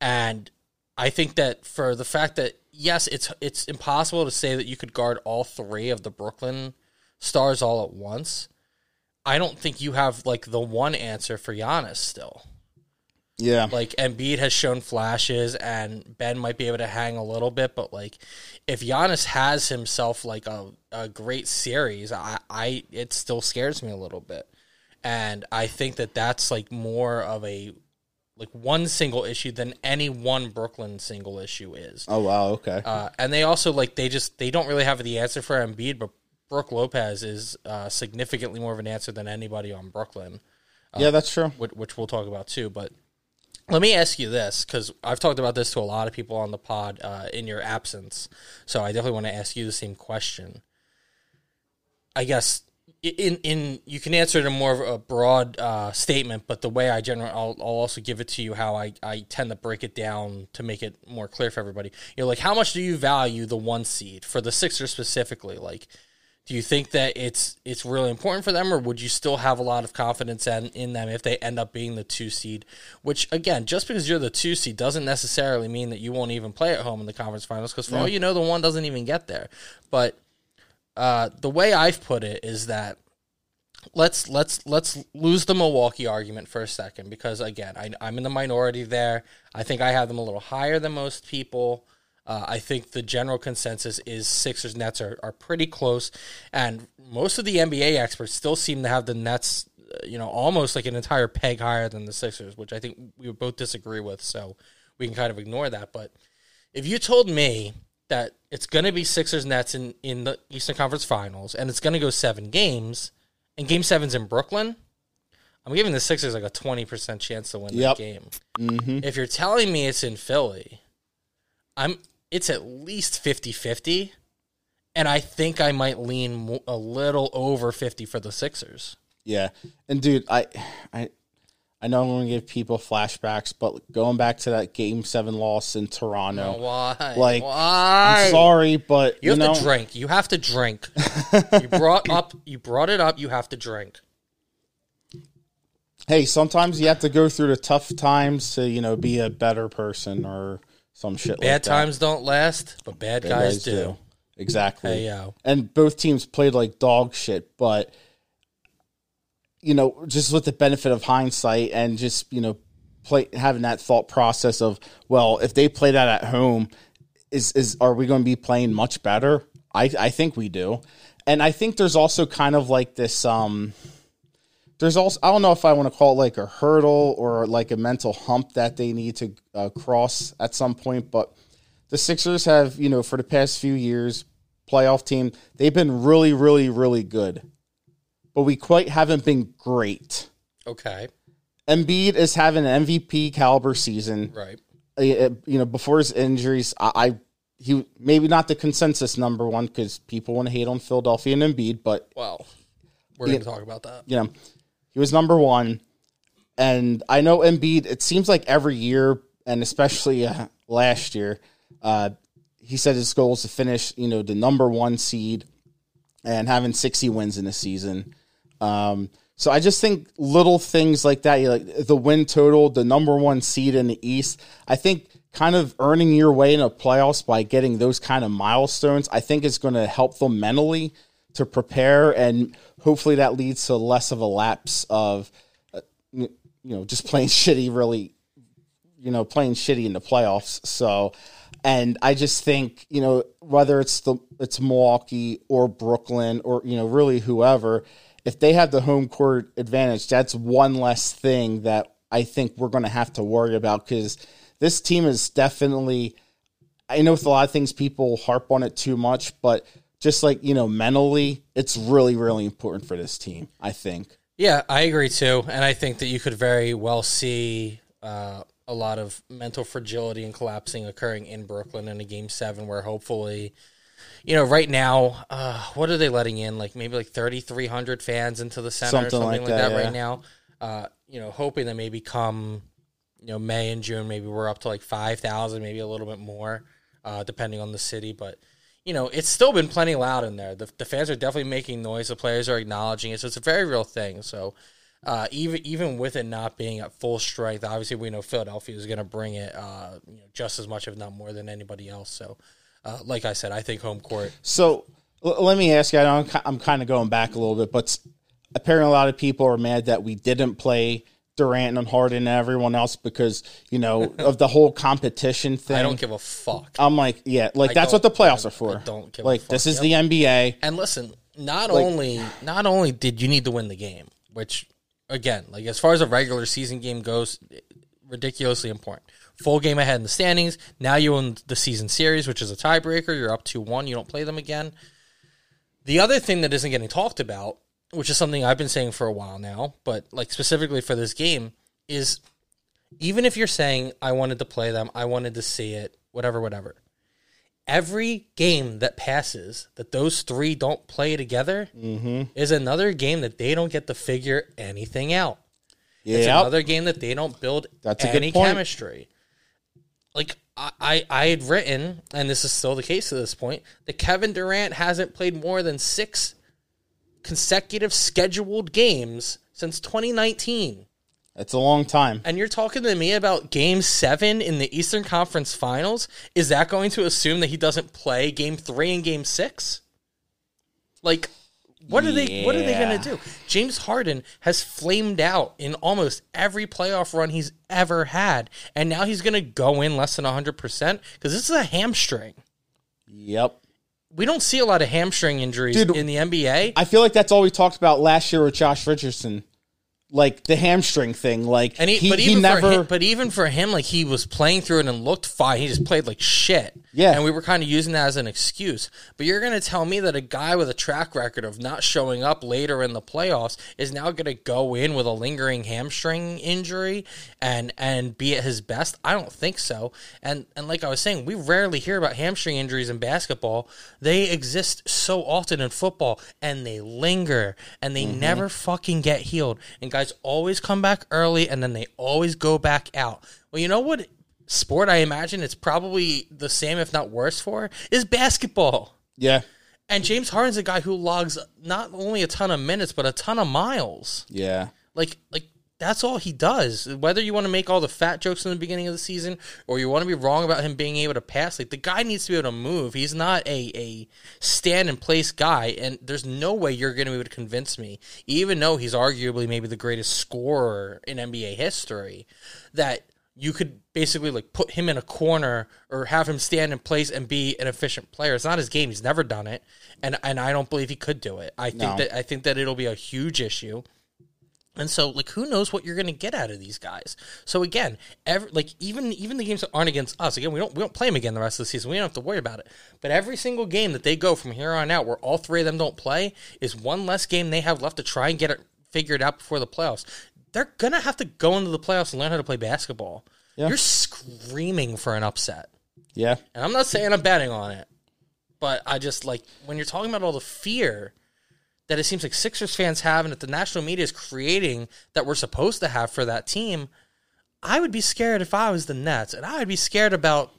and I think that for the fact that yes, it's it's impossible to say that you could guard all three of the Brooklyn stars all at once. I don't think you have like the one answer for Giannis still. yeah. Like Embiid has shown flashes, and Ben might be able to hang a little bit, but like if Giannis has himself like a, a great series, I, I it still scares me a little bit, and I think that that's like more of a like one single issue than any one Brooklyn single issue is. oh wow. Okay. Uh, and they also like they just they don't really have the answer for Embiid, but Brook Lopez is uh, significantly more of an answer than anybody on Brooklyn yeah, that's true. which, which we'll talk about too. But let me ask you this, because I've talked about this to a lot of people on the pod uh, in your absence. So I definitely want to ask you the same question. I guess in in you can answer it in more of a broad uh, statement, but the way I generally I'll, I'll also give it to you how I, I tend to break it down to make it more clear for everybody. You know, like how much do you value the one seed for the Sixers specifically? Like, do you think that it's it's really important for them, or would you still have a lot of confidence in, in them if they end up being the two seed? Which again, just because you're the two seed doesn't necessarily mean that you won't even play at home in the conference finals. Because for all you know, the one doesn't even get there. But uh, the way I've put it is that let's let's let's lose the Milwaukee argument for a second because again, I, I'm in the minority there. I think I have them a little higher than most people. Uh, I think the general consensus is Sixers Nets are, are pretty close, and most of the NBA experts still seem to have the Nets, uh, you know, almost like an entire peg higher than the Sixers, which I think we would both disagree with. So we can kind of ignore that. But if you told me that it's going to be Sixers Nets in, in the Eastern Conference Finals and it's going to go seven games, and Game Seven's in Brooklyn, I'm giving the Sixers like a twenty percent chance to win Yep. that game. Mm-hmm. If you're telling me it's in Philly, I'm it's at least 50-50, and I think I might lean a little over 50 for the Sixers. Yeah, and dude, I, I, I know I'm going to give people flashbacks, but going back to that Game Seven loss in Toronto, Why? Like, why? I'm sorry, but You you, have know, to drink. You have to drink. you brought up. You brought it up. You have to drink. hey, sometimes you have to go through the tough times to you know be a better person or some shit. Bad like that. times don't last, but bad, Bad guys, do. exactly. Hey yo, and both teams played like dog shit, but you know, just with the benefit of hindsight and just, you know, play having that thought process of, well, if they play that at home, is is are we going to be playing much better? I I think we do. And I think there's also kind of like this um there's also I don't know if I want to call it like a hurdle or like a mental hump that they need to uh, cross at some point, but the Sixers have, you know, for the past few years, playoff team, they've been really, really, really good. But we quite haven't been great. okay, Embiid is having an MVP caliber season. right. Uh, uh, You know, before his injuries, I, I he maybe not the consensus number one because people want to hate on Philadelphia and Embiid, but Well, we're going to talk about that. you know, he was number one. And I know Embiid, it seems like every year, and especially uh, last year, uh, he said his goal is to finish, you know, the number one seed and having 60 wins in a season. Um, so I just think little things like that, like the win total, the number one seed in the East, I think kind of earning your way in a playoffs by getting those kind of milestones, I think is going to help them mentally to prepare and hopefully that leads to less of a lapse of uh, you know just playing shitty really you know playing shitty in the playoffs. So and i just think you know whether it's the it's milwaukee or brooklyn or you know really whoever if they have the home court advantage that's one less thing that i think we're going to have to worry about because this team is definitely. I know with a lot of things people harp on it too much, but just like you know, mentally, it's really really important for this team. I think. Yeah, I agree too, and I think that you could very well see uh, a lot of mental fragility and collapsing occurring in Brooklyn in a game seven, where hopefully, you know, right now, uh, what are they letting in? Like maybe like thirty three hundred fans into the center, Something or something like like, that, that, yeah. right now. Uh, you know, hoping that maybe come, you know, May and June, maybe we're up to like five thousand, maybe a little bit more, uh, depending on the city, but. You know, it's still been plenty loud in there. The, the fans are definitely making noise. The players are acknowledging it, so it's a very real thing. So, uh, even even with it not being at full strength, obviously we know Philadelphia is going to bring it uh, you know, just as much, if not more, than anybody else. So, uh, like I said, I think home court. So l- let me ask you. I know I'm, ki- I'm kind of going back a little bit, but apparently a lot of people are mad that we didn't play Durant and Harden and everyone else because you know of the whole competition thing. I don't give a fuck. I'm like, yeah, like I that's what the playoffs I- are for. I don't give a like fuck. this is Yep. the NBA. And listen, not Like- only not only did you need to win the game, which again, like as far as a regular season game goes, ridiculously important. Full game ahead in the standings. Now you own the season series, which is a tiebreaker. You're up to one. You don't play them again. The other thing that isn't getting talked about, which is something I've been saying for a while now, but like specifically for this game, is even if you're saying I wanted to play them, I wanted to see it, whatever, whatever. Every game that passes that those three don't play together mm-hmm. is another game that they don't get to figure anything out. It's another game that they don't build That's a good point. chemistry. Like I, I, had written, and this is still the case to this point, that Kevin Durant hasn't played more than six consecutive scheduled games since 2019. it's a long time. And you're talking to me about game seven in the Eastern Conference Finals? Is that going to assume that he doesn't play game three and game six? Like, what are they what are they gonna do? James Harden has flamed out in almost every playoff run he's ever had, and now he's gonna go in less than hundred percent because this is a hamstring. Yep. We don't see a lot of hamstring injuries Dude, in the NBA. I feel like that's all we talked about last year with Josh Richardson, like the hamstring thing. Like And he, he, but he even never. for him, but even for him, like he was playing through it and looked fine. He just played like shit. Yeah. and we were kind of using that as an excuse. But you're gonna tell me that a guy with a track record of not showing up later in the playoffs is now gonna go in with a lingering hamstring injury and and be at his best? I don't think so. And and like I was saying, we rarely hear about hamstring injuries in basketball. They exist so often in football, and they linger, and they mm-hmm. never fucking get healed. And guys always come back early, and then they always go back out. Well, you know what? Sport, I imagine it's probably the same, if not worse, for is basketball. yeah. And James Harden's a guy who logs not only a ton of minutes, but a ton of miles. Yeah. Like, like that's all he does. Whether you want to make all the fat jokes in the beginning of the season, or you want to be wrong about him being able to pass, like the guy needs to be able to move. He's not a a stand in place guy, and there's no way you're going to be able to convince me, even though he's arguably maybe the greatest scorer in NBA history, that you could basically like put him in a corner or have him stand in place and be an efficient player. It's not his game. He's never done it, and and I don't believe he could do it. I think No. that I think that it'll be a huge issue. And so, like, who knows what you're going to get out of these guys? So again, every, like even even the games that aren't against us, again, we don't we don't play them again the rest of the season. We don't have to worry about it. But every single game that they go from here on out, where all three of them don't play, is one less game they have left to try and get it figured out before the playoffs. They're gonna have to go into the playoffs and learn how to play basketball. Yeah. You're screaming for an upset. Yeah. And I'm not saying I'm betting on it, but I just like when you're talking about all the fear that it seems like Sixers fans have and that the national media is creating that we're supposed to have for that team, I would be scared if I was the Nets, and I would be scared about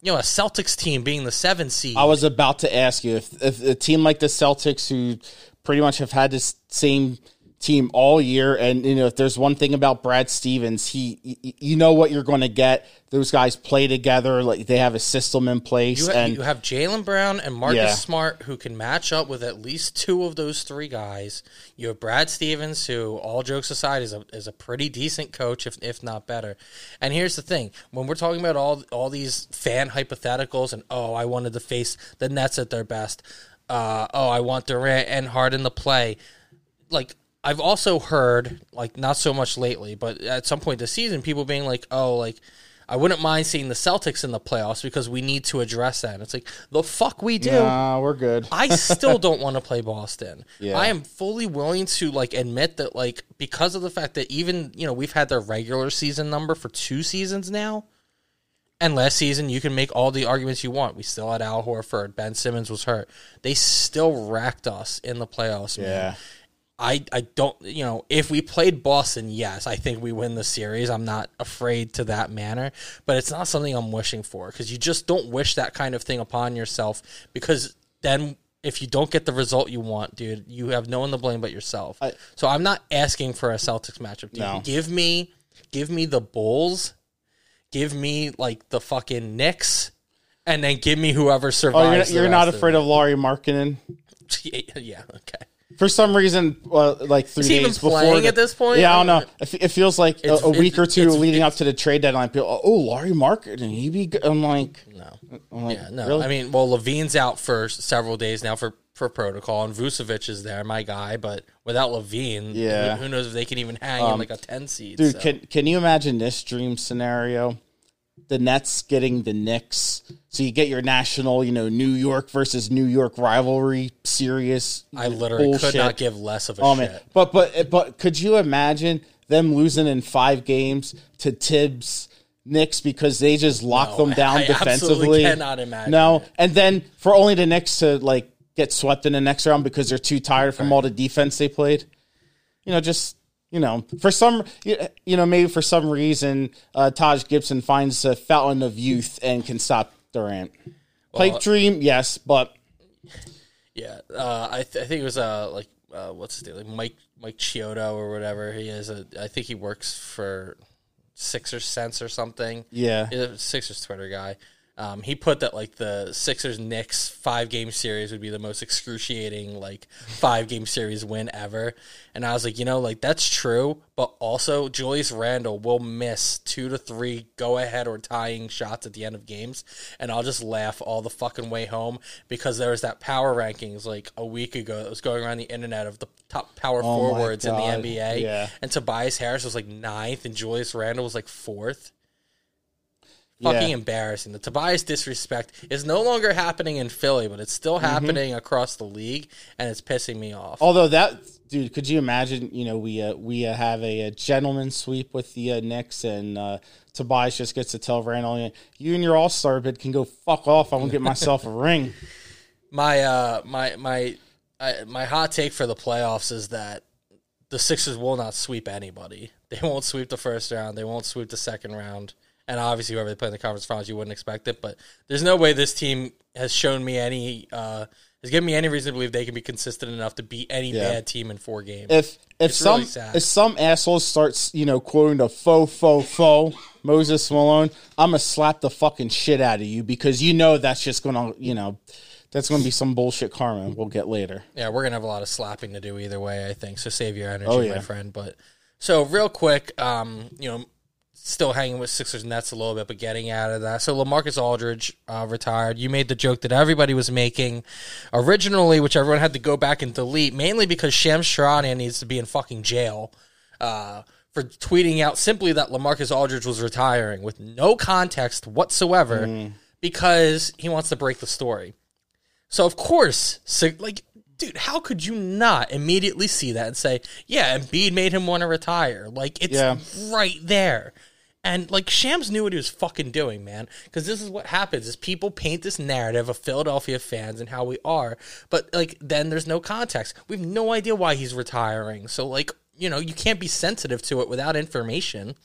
you know a Celtics team being the seven seed. I was about to ask you if, if a team like the Celtics, who pretty much have had this same team all year, and you know if there's one thing about Brad Stevens, he you know what you're going to get. Those guys play together, like they have a system in place, you, ha- and you have Jaylen Brown and Marcus Yeah. Smart who can match up with at least two of those three guys. You have Brad Stevens, who, all jokes aside, is a is a pretty decent coach, if if not better. And here's the thing: when we're talking about all all these fan hypotheticals, and oh, I wanted to face the Nets at their best. Uh, oh, I want Durant and Harden to play. Like I've also heard, like not so much lately, but at some point this season, people being like, "Oh, like I wouldn't mind seeing the Celtics in the playoffs because we need to address that. And it's like the fuck we do. Nah, we're good. I still don't want to play Boston. Yeah. I am fully willing to like admit that like because of the fact that even you know we've had their regular season number for two seasons now, and last season you can make all the arguments you want. We still had Al Horford, Ben Simmons was hurt. They still racked us in the playoffs. Man. I, I don't you know if we played Boston yes I think we win the series. I'm not afraid to that manner but it's not something I'm wishing for because you just don't wish that kind of thing upon yourself because then if you don't get the result you want dude you have no one to blame but yourself. I- so I'm not asking for a Celtics matchup dude. No. give me give me the Bulls give me like the fucking Knicks and then give me whoever Oh, survives you're, you're not rest of afraid of Lauri Markkanen? yeah okay For some reason, uh, like three days before the- at this point? Yeah, I don't know. It, it feels like a, a week or two leading up to the trade deadline. People, oh, Lauri Markkanen, he be. Good. I'm like, no I'm like, Yeah, no. really? I mean, well, LaVine's out for several days now for, for protocol, and Vucevic is there, my guy. But without LaVine, Yeah. Um, who, who knows if they can even hang in like a ten seed? Dude, so. can can you imagine this dream scenario? The Nets getting the Knicks, so you get your national, you know, New York versus New York rivalry, serious. I literally bullshit. could not give less of a Oh shit. man, but but but could you imagine them losing in five games to Thibs Knicks because they just lock No, them down I defensively? cannot imagine No, it. and then for only the Knicks to like get swept in the next round because they're too tired from all the defense they played. You know, just you know, for some you you know maybe for some reason uh, Taj Gibson finds a fountain of youth and can stop Durant. Pipe dream, yes, but Yeah, uh, I, th- I think it was uh like uh, what's his name, like Mike Mike Chiodo or whatever he is. A, I think he works for Sixers Sense or something. Yeah. He's a Sixers Twitter guy. Um, he put that like the Sixers Knicks five game series would be the most excruciating like five game series win ever, and I was like, you know, like that's true, but also Julius Randle will miss two to three go ahead or tying shots at the end of games, and I'll just laugh all the fucking way home because there was that power rankings like a week ago that was going around the internet of the top power Oh forwards in the NBA, yeah. and Tobias Harris was like ninth, and Julius Randle was like fourth. Fucking Yeah. embarrassing. The Tobias disrespect is no longer happening in Philly, but it's still Mm-hmm. happening across the league, and it's pissing me off. Although that dude, could you imagine? You know, we uh, we uh, have a, a gentleman sweep with the uh, Knicks, and uh, Tobias just gets to tell Randle, "You and your All Star bid can go fuck off. I'm gonna get myself a ring." My uh, my my I, my hot take for the playoffs is that the Sixers will not sweep anybody. They won't sweep the first round. They won't sweep the second round. And obviously, whoever they play in the conference finals, you wouldn't expect it. But there's no way this team has shown me any, uh, has given me any reason to believe they can be consistent enough to beat any Yeah. bad team in four games. If if It's some really if some asshole starts you know quoting the faux faux faux Moses Malone, I'm gonna slap the fucking shit out of you because you know that's just gonna you know that's gonna be some bullshit karma. We'll get later. Yeah, we're gonna have a lot of slapping to do either way, I think. So save your energy, Oh, my friend. But so real quick, um, you know, still hanging with Sixers Nets a little bit, but getting out of that. So Lamarcus Aldridge uh, retired. You made the joke that everybody was making originally, which everyone had to go back and delete, mainly because Shams Charania needs to be in fucking jail. Uh, for tweeting out simply that Lamarcus Aldridge was retiring with no context whatsoever because he wants to break the story. So of course, like, dude, how could you not immediately see that and say, "Yeah, Embiid made him want to retire"? Like, it's Yeah. right there. And like Shams knew what he was fucking doing, man. Because this is what happens: is people paint this narrative of Philadelphia fans and how we are, but like then there's no context. We have no idea why he's retiring. So like, you know, you can't be sensitive to it without information.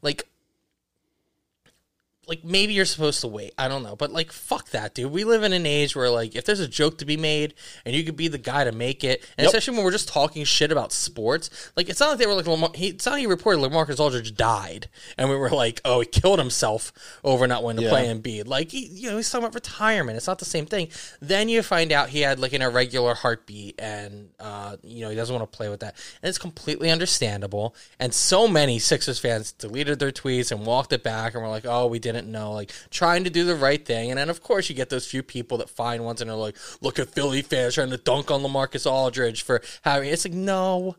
Like, like maybe you're supposed to wait. I don't know, but like fuck that, dude. We live in an age where like if there's a joke to be made and you could be the guy to make it, and Yep. especially when we're just talking shit about sports, like it's not like they were like Lamar- he, it's not like he reported Lamarcus Aldridge died, and we were like, oh, he killed himself over not wanting to Yeah. play Embiid. Like he, you know, he's talking about retirement. It's not the same thing. Then you find out he had like an irregular heartbeat, and uh, you know he doesn't want to play with that, and it's completely understandable. And so many Sixers fans deleted their tweets and walked it back, and were like, oh, we didn't know, like trying to do the right thing. And then of course you get those few people that find ones and are like, look at Philly fans trying to dunk on Lamarcus Aldridge for having. It's like no,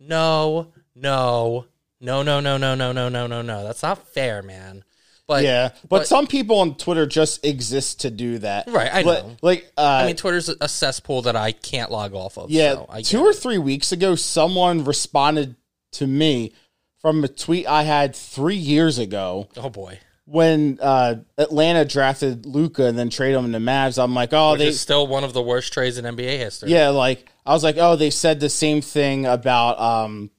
no, no. No, no, no, no, no, no, no, no, no. That's not fair, man. But yeah, but, some people on Twitter just exist to do that. Right, I Like- know. Like, uh, I mean, Twitter's a cesspool that I can't log off of. yeah, so two or it. three weeks ago, someone responded to me from a tweet I had three years ago oh boy, when uh, Atlanta drafted Luka and then traded him to the Mavs. I'm like, oh, which they still one of the worst trades in NBA history. Yeah, like I was like, oh, they said the same thing about. um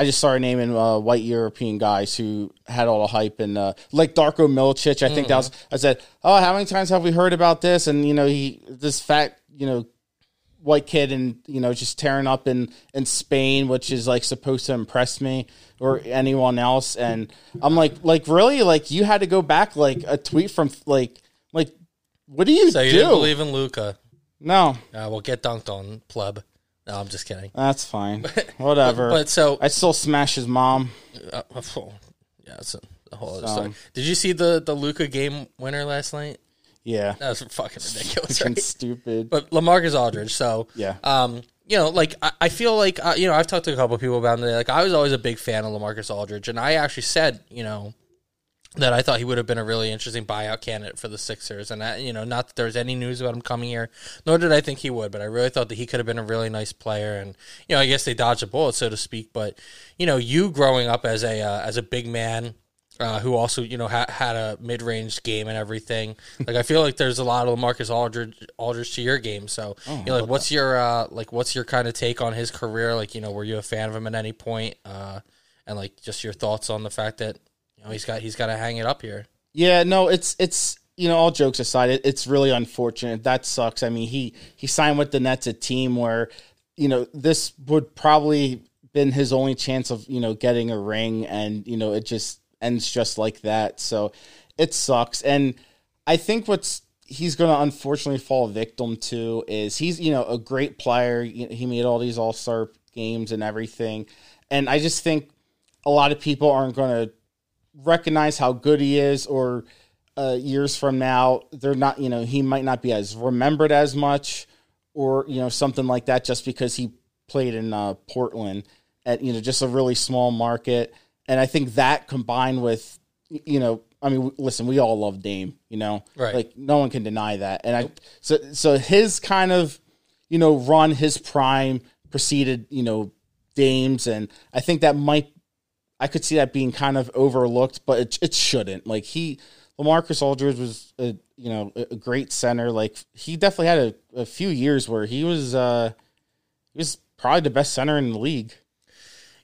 I just started naming uh, white European guys who had all the hype and uh, like Darko Milicic. I think that was. I said, oh, how many times have we heard about this? And you know, he this fat, you know, white kid and you know just tearing up in in Spain, which is like supposed to impress me or anyone else. And I'm like, like really, like you had to go back like a tweet from like like what do you So you do? didn't believe in Luka? no, Uh, we'll get dunked on, pleb. No, I'm just kidding. that's fine. Whatever. But so, I still smash his mom. uh, oh, yeah, it's a, a whole other story. Did you see the the Luka game winner last night? Yeah, That was fucking ridiculous. fucking Right? stupid. But Lamarcus Aldridge. So Yeah. um, you know, like I, I feel like uh, you know I've talked to a couple of people about him. Today. Like I was always a big fan of Lamarcus Aldridge, and I actually said you know that I thought he would have been a really interesting buyout candidate for the Sixers. And that, you know, not that there was any news about him coming here, nor did I think he would, but I really thought that he could have been a really nice player. And you know, I guess they dodged a bullet, so to speak. But you know, you growing up as a uh, as a big man. Uh, who also, you know, ha- had a mid-range game and everything. Like, I feel like there's a lot of Marcus Aldridge, Aldridge to your game. So, you know, like, what's your uh, like, what's your kind of take on his career? Like, you know, were you a fan of him at any point? Uh, and like, just your thoughts on the fact that you know he's got he's got to hang it up here. Yeah, no, it's it's you know all jokes aside, it, it's really unfortunate. That sucks. I mean, he he signed with the Nets, a team where you know this would probably been his only chance of you know getting a ring, and you know it just ends just like that. So it sucks, and I think what's he's going to unfortunately fall victim to is he's you know a great player. He made all these All Star games and everything, and I just think a lot of people aren't going to recognize how good he is or uh, years from now they're not you know he might not be as remembered as much or you know something like that just because he played in uh, portland at you know just a really small market and i think that combined with you know i mean listen we all love dame you know Right. like no one can deny that and i so so his kind of you know run his prime preceded you know dames and i think that might I could see that being kind of overlooked, but it, it shouldn't. Like he, Lamarcus Aldridge was a you know a a great center. Like he definitely had a, a few years where he was uh he was probably the best center in the league.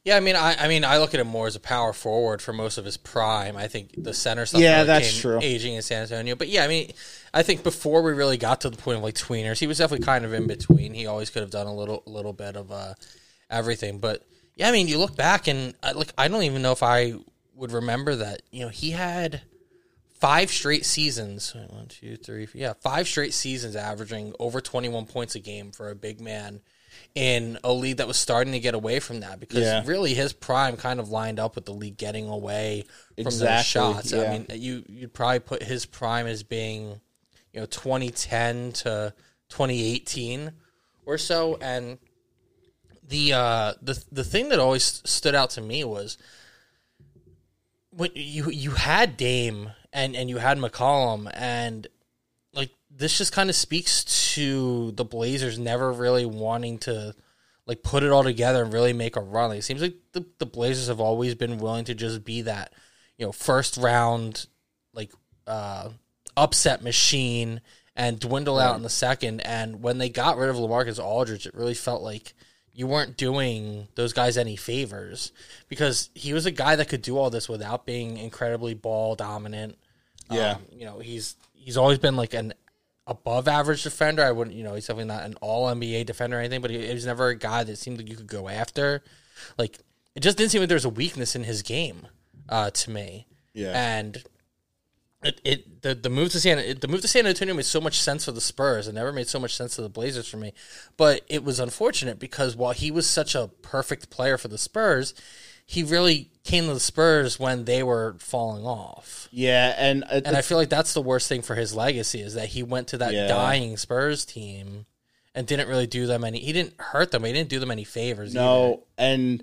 Yeah, I mean, I, I mean, I look at him more as a power forward for most of his prime. I think the center stuff, Yeah, really that's true. Aging in San Antonio, but yeah, I mean, I think before we really got to the point of like tweeners, he was definitely kind of in between. He always could have done a little, little bit of uh, everything, but yeah, I mean, you look back and I, like I don't even know if I would remember that. You know, he had five straight seasons. One, two, three, four, yeah, five straight seasons averaging over twenty one points a game for a big man in a league that was starting to get away from that because Yeah. really his prime kind of lined up with the league getting away from those shots. yeah. I mean, you you'd probably put his prime as being, you know, 2010 to 2018 or so and the uh the the thing that always stood out to me was when you you had Dame and and you had McCollum and like this just kind of speaks to the Blazers never really wanting to like put it all together and really make a run. Like, it seems like the, the Blazers have always been willing to just be that, you know, first round like uh upset machine and dwindle out in the second. And when they got rid of Lamarcus Aldridge, it really felt like you weren't doing those guys any favors because he was a guy that could do all this without being incredibly ball dominant. Yeah. Um, you know, he's he's always been like an above average defender. I wouldn't, you know, he's definitely not an all NBA defender or anything, but he, he was never a guy that seemed like you could go after. Like it just didn't seem like there was a weakness in his game uh, to me. Yeah. And it, it the the move to San it, the move to San Antonio made so much sense for the Spurs. It never made so much sense to the Blazers for me. But it was unfortunate because while he was such a perfect player for the Spurs, he really came to the Spurs when they were falling off. Yeah, and, uh, And I feel like that's the worst thing for his legacy is that he went to that Yeah. dying Spurs team and didn't really do them any. He didn't hurt them. He didn't do them any favors. either. no, and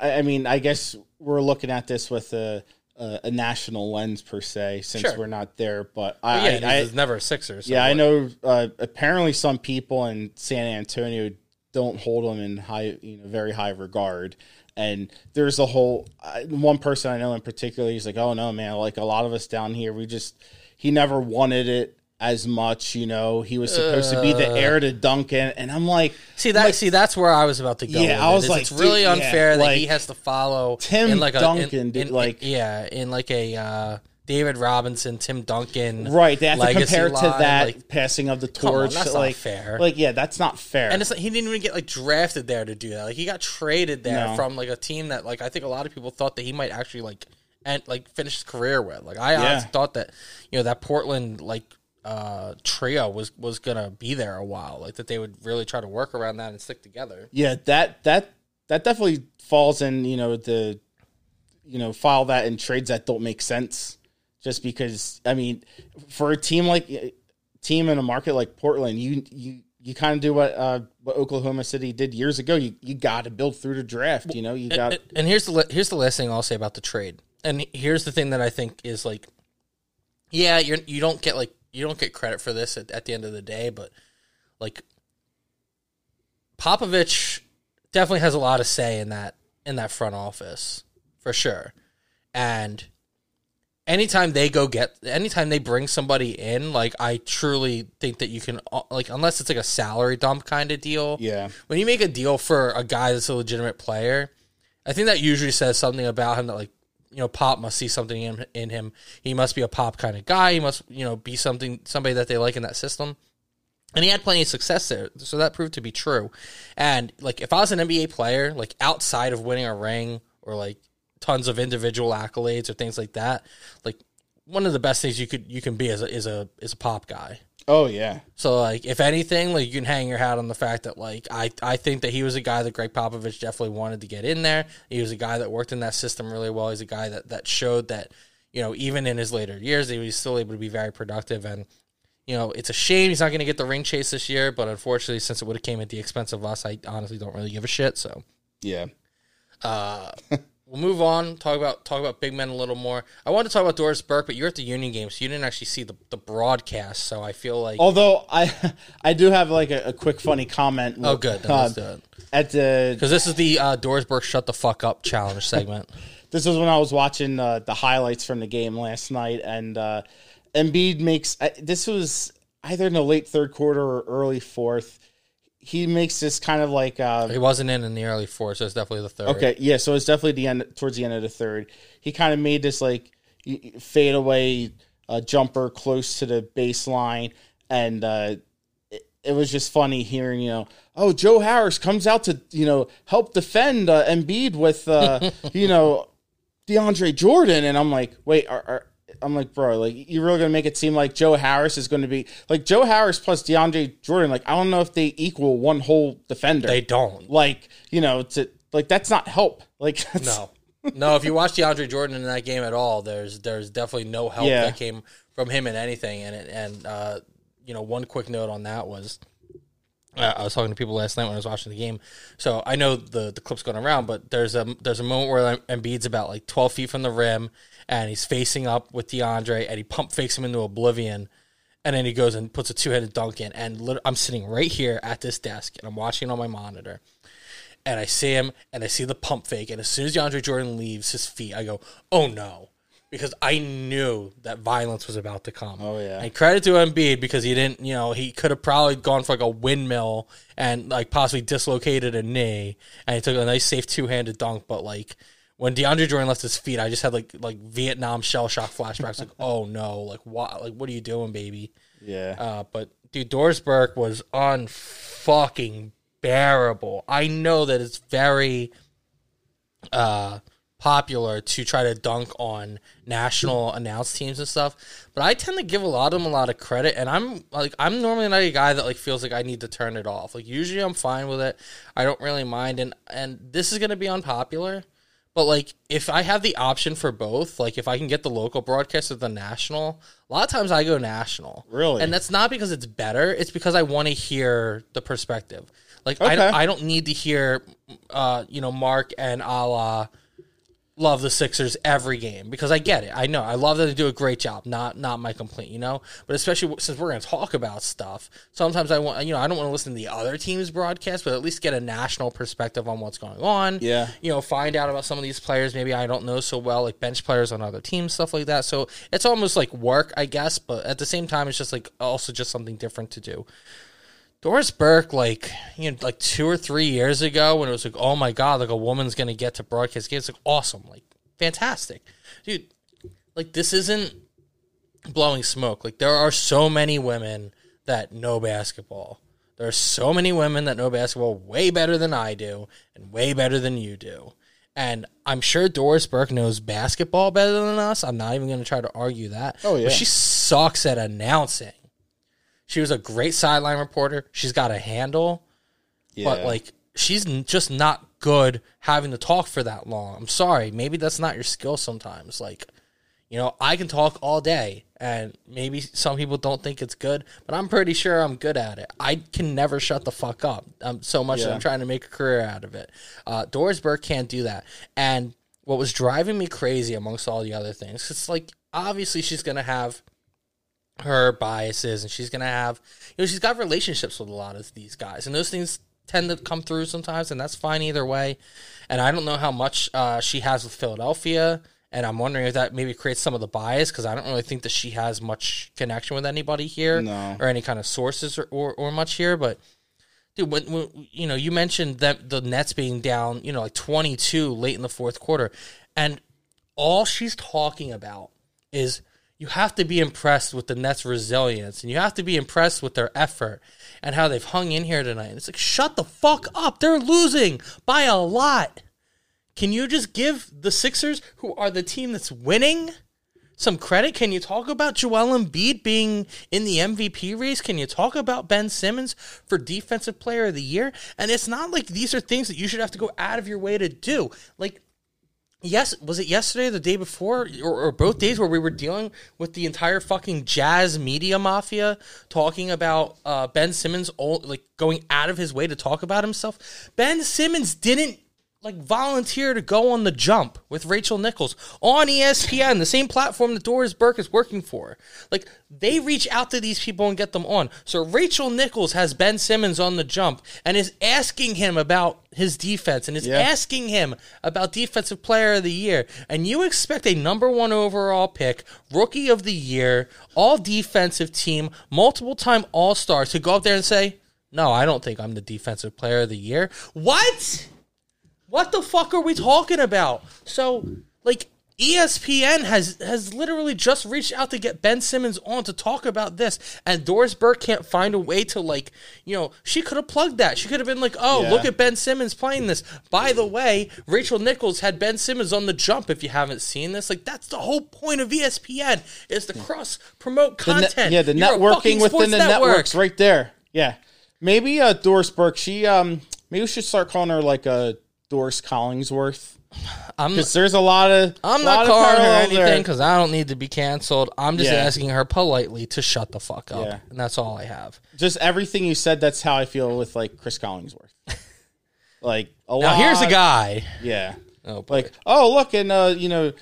I, I mean, I guess we're looking at this with a, a, a national lens per se, since Sure. we're not there. But But I, yeah, I, I never a Sixer. So yeah, I know. Uh, apparently, some people in San Antonio don't hold him in high, you know, very high regard. And there's a whole I- one person I know in particular. He's like, "Oh no, man! Like a lot of us down here, we just he never wanted it as much. You know, he was supposed to be the heir to Duncan." And I'm like, See that? see, that's where I was about to go. Yeah, I was is like, it's really dude, yeah, unfair that he has to follow Tim in like a, Duncan in, did, in- like- yeah, in like a uh, David Robinson, Tim Duncan, right? They have to compare to line, that like, passing of the on, torch. that's not like, fair. Like, yeah, that's not fair. And it's like he didn't even get like drafted there to do that. Like he got traded there No. from like a team that like I think a lot of people thought that he might actually like and like finish his career with. Like I Yeah. thought that you know that Portland like uh trio was was gonna be there a while. Like that they would really try to work around that and stick together. yeah that that that definitely falls in you know the you know file that in trades that don't make sense just because i mean for a team like team in a market like portland you you you kind of do what uh what oklahoma city did years ago you you got to build through the draft you know you got And, and here's the here's the last thing I'll say about the trade. And here's the thing that I think is like, yeah, you're you don't get like you don't get credit for this at, at the end of the day, but like Popovich definitely has a lot of say in that in that front office for sure. And anytime they go get anytime they bring somebody in, like I truly think that you can uh, like unless it's like a salary dump kind of deal yeah when you make a deal for a guy that's a legitimate player, I think that usually says something about him that like you know Pop must see something in, in him. He must be a Pop kind of guy. He must you know be something somebody that they like in that system. And he had plenty of success there, so that proved to be true. And like if I was an NBA player, like outside of winning a ring or like tons of individual accolades or things like that, like one of the best things you could you can be as a is a is a pop guy. oh yeah So like if anything, like you can hang your hat on the fact that like I I think that he was a guy that Gregg Popovich definitely wanted to get in there. He was a guy that worked in that system really well. He's a guy that that showed that you know even in his later years he was still able to be very productive and you know it's a shame he's not going to get the ring chase this year, but unfortunately since it would have came at the expense of us, I honestly don't really give a shit. So yeah uh, we'll move on. Talk about talk about big men a little more. I wanted to talk about Doris Burke, but you're at the Union game, so you didn't actually see the, the broadcast. So I feel like although i i do have like a, a quick funny comment oh good, uh, let's do it. at the Because this is the uh, Doris Burke shut the fuck up challenge segment. this was when I was watching uh, the highlights from the game last night, and uh, Embiid makes I, this was either in the late third quarter or early fourth. He makes this kind of like uh, he wasn't in in the early four, so it's definitely the third. okay, yeah. So it's definitely the end towards the end of the third. He kind of made this like y- y- fade away uh, jumper close to the baseline, and uh, it, it was just funny hearing you know, oh Joe Harris comes out to you know help defend uh, Embiid with uh, you know DeAndre Jordan, and I'm like, wait, are, are I'm like, bro, like you're really gonna make it seem like Joe Harris is gonna be like Joe Harris plus DeAndre Jordan. Like I don't know if they equal one whole defender. They don't. like you know to like that's not help. Like No. No, if you watch DeAndre Jordan in that game at all, there's there's definitely no help Yeah. that came from him in anything. And it, and uh, you know, one quick note on that was uh, I was talking to people last night when I was watching the game. So I know the the clip's going around, but there's a there's a moment where Embiid's about like 12 feet from the rim, and he's facing up with DeAndre, and he pump fakes him into oblivion, and then he goes and puts a two headed dunk in. And lit- I'm sitting right here at this desk, and I'm watching on my monitor, and I see him, and I see the pump fake, and as soon as DeAndre Jordan leaves his feet, I go, "Oh no." Because I knew that violence was about to come. Oh, yeah. And credit to Embiid because he didn't, you know, he could have probably gone for like a windmill and like possibly dislocated a knee, and he took a nice safe two handed dunk. But like when DeAndre Jordan left his feet, I just had like like Vietnam shell shock flashbacks. like, oh no, like what, like what are you doing, baby? yeah. Uh, but dude, Doris Burke was unfucking bearable. I know that it's very uh popular to try to dunk on national announced teams and stuff, but I tend to give a lot of them a lot of credit, and I'm like I'm normally not a guy that like feels like I need to turn it off. Like usually I'm fine with it. I don't really mind, and and this is gonna be unpopular. But like, if I have the option for both, like if I can get the local broadcast or the national, a lot of times I go national. Really? and that's not because it's better. It's because I want to hear the perspective. Like I, Okay. don't, I don't need to hear, uh, you know, Mark and a la love the Sixers every game because I get it. I know I love that they do a great job. Not not my complaint, you know. But especially since we're going to talk about stuff, sometimes I want you know I don't want to listen to the other team's broadcast, but at least get a national perspective on what's going on. Yeah. you know, find out about some of these players maybe I don't know so well, like bench players on other teams, stuff like that. So it's almost like work, I guess, but at the same time, it's just like also just something different to do. Doris Burke, like you know, like two or three years ago, when it was like, oh my god, like a woman's gonna get to broadcast games, like awesome, like fantastic, dude. Like this isn't blowing smoke. Like there are so many women that know basketball. There are so many women that know basketball way better than I do, and way better than you do. And I'm sure Doris Burke knows basketball better than us. I'm not even going to try to argue that. Oh, yeah. But she sucks at announcing. She was a great sideline reporter. She's got a handle, but like she's just not good having to talk for that long. I'm sorry. Maybe that's not your skill sometimes. Like, you know, I can talk all day and maybe some people don't think it's good, but I'm pretty sure I'm good at it. I can never shut the fuck up. Um, so much that I'm trying to make a career out of it. Uh, Doris Burke can't do that. And what was driving me crazy amongst all the other things, it's like obviously she's going to have her biases and she's going to have, you know, she's got relationships with a lot of these guys and those things tend to come through sometimes and that's fine either way. And I don't know how much uh, she has with Philadelphia. And I'm wondering if that maybe creates some of the bias because I don't really think that she has much connection with anybody here No. or any kind of sources or, or, or much here. But dude, when, when you know you mentioned that the Nets being down, you know, like 22 late in the fourth quarter, and all she's talking about is you have to be impressed with the Nets' resilience and you have to be impressed with their effort and how they've hung in here tonight. And it's like, shut the fuck up. They're losing by a lot. Can you just give the Sixers, who are the team that's winning, some credit? Can you talk about Joel Embiid being in the MVP race? Can you talk about Ben Simmons for Defensive Player of the Year? And it's not like these are things that you should have to go out of your way to do. Like, yes, was it yesterday, the day before, or, or both days where we were dealing with the entire fucking jazz media mafia talking about uh, Ben Simmons, ol- like going out of his way to talk about himself? Ben Simmons didn't like volunteer to go on the jump with Rachel Nichols on ESPN, the same platform that Doris Burke is working for. Like they reach out to these people and get them on. So Rachel Nichols has Ben Simmons on the jump and is asking him about his defense and is Yeah. asking him about defensive player of the year. And you expect a number one overall pick, rookie of the year, all defensive team, multiple time all star to go up there and say, No, I don't think I'm the defensive player of the year. What? What the fuck are we talking about? So, like, ESPN has has literally just reached out to get Ben Simmons on to talk about this, and Doris Burke can't find a way to like, you know, she could have plugged that. She could have been like, "Oh, Yeah. look at Ben Simmons playing this." By the way, Rachel Nichols had Ben Simmons on the jump. If you haven't seen this, like, that's the whole point of ESPN is to cross promote The ne- content. yeah, the You're networking within the network. networks right there. Yeah. Maybe uh Doris Burke, she um maybe we should start calling her like a Doris Collingsworth. I'm Because there's a lot of I'm lot not of calling her parallels there. anything because I don't need to be canceled. I'm just Yeah. asking her politely to shut the fuck up, Yeah. and that's all I have. Just everything you said, that's how I feel with like Cris Collinsworth. like a Now lot here's a guy. Yeah. Oh, boy. Like, oh look, and uh, you know,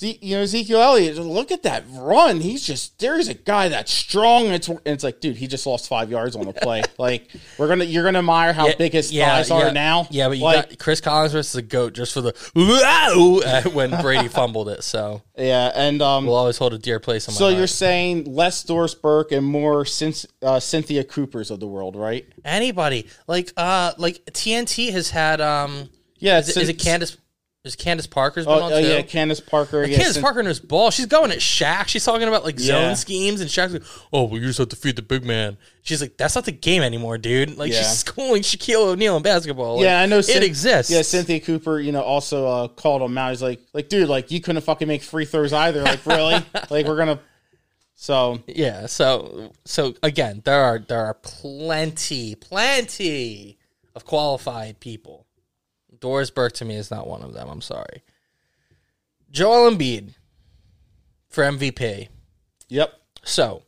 Ze- you know Ezekiel Elliott. Look at that run. He's just there's a guy that's strong. And it's and it's like, dude, he just lost five yards on the play. like, we're gonna you're gonna admire how big his thighs are now. Yeah, but you like, got Cris Collinsworth is a goat just for the wow uh, when Brady fumbled it. So yeah, and um, we'll always hold a dear place in my so you're saying less Doris Burke and more Cyn- uh, Cynthia Cooper's of the world, right? anybody like uh like TNT has had um Yeah, is it, is it Candace is Candace Parker's been Oh, on oh too? yeah, Candace Parker. Yeah, Candace since- Parker knows ball. She's going at Shaq. She's talking about like zone Yeah. schemes, and Shaq's like, "Oh, well, you just have to feed the big man." She's like, "That's not the game anymore, dude." Like Yeah. she's schooling Shaquille O'Neal in basketball. Like, Yeah, I know. it Cyn- exists. Yeah, Cynthia Cooper, you know, also uh, called him out. He's like, like, dude, like you couldn't fucking make free throws either. Like, really? like, we're gonna. So Yeah, so so again, there are there are plenty, plenty of qualified people. Doris Burke to me is not one of them. I'm sorry. Joel Embiid for MVP. yep, So,